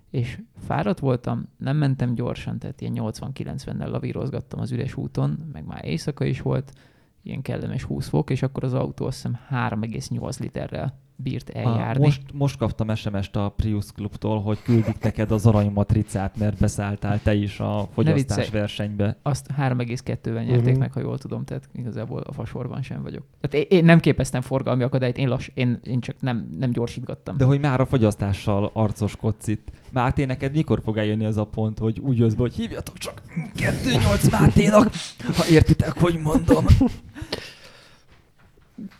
és fáradt voltam, nem mentem gyorsan, tehát ilyen 80-90-nel lavírozgattam az üres úton, meg már éjszaka is volt, ilyen kellemes 20 fok, és akkor az autó azt hiszem 3,8 literrel bírt eljárni. most, most kaptam SMS-t a Prius Clubtól, hogy küldik neked az aranymatricát, mert beszálltál te is a fogyasztás versenybe. Azt 3,2-ben nyerték uh-huh. meg, ha jól tudom, tehát igazából a fasorban sem vagyok. Tehát én, én nem képeztem forgalmi akadályt, én, lass, én, én csak nem, nem gyorsítgattam. De hogy már a fogyasztással arcoskodsz itt. Máté, neked mikor fog eljönni az a pont, hogy úgy jössz be, hogy hívjatok csak 2-8 Máténak, ha értitek, hogy mondom.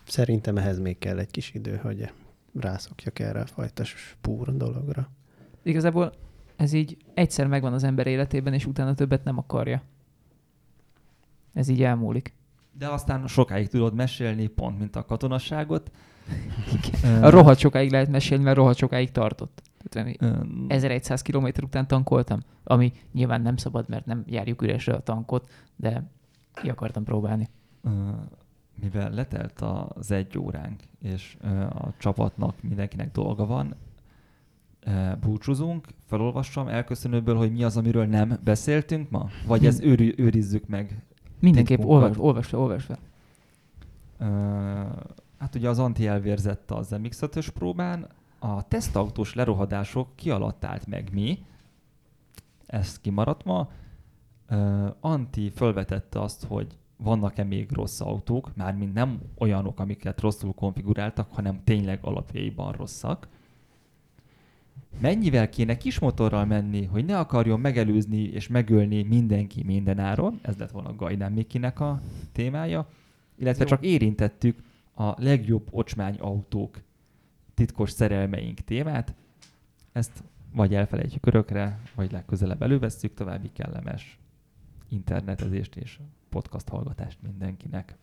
Szerintem ehhez még kell egy kis idő, hogy rászokjak erre a fajta spúr dologra. Igazából ez így egyszer megvan az ember életében, és utána többet nem akarja. Ez így elmúlik. De aztán sokáig tudod mesélni, pont mint a katonasságot. A rohadt sokáig lehet mesélni, mert rohadt sokáig tartott. 1100 km után tankoltam, ami nyilván nem szabad, mert nem járjuk üresre a tankot, de ki akartam próbálni mivel letelt az egy óránk, és a csapatnak mindenkinek dolga van, búcsúzunk, felolvassam elköszönőből, hogy mi az, amiről nem beszéltünk ma? Vagy ezt őri, őrizzük meg? Mindenképp olvasd, olvasd fel, olvasd fel. hát ugye az Anti elvérzett az mx próbán, a tesztautós lerohadások ki alatt állt meg mi, ez kimaradt ma. Anti fölvetette azt, hogy vannak-e még rossz autók, mármint nem olyanok, amiket rosszul konfiguráltak, hanem tényleg alapjaiban rosszak. Mennyivel kéne kis motorral menni, hogy ne akarjon megelőzni és megölni mindenki mindenáron, ez lett volna Gajdán Mikinek a témája, illetve Jó. csak érintettük a legjobb ocsmány autók titkos szerelmeink témát. Ezt vagy elfelejtjük örökre, vagy legközelebb elővesszük, további kellemes internetezést és podcast hallgatást mindenkinek.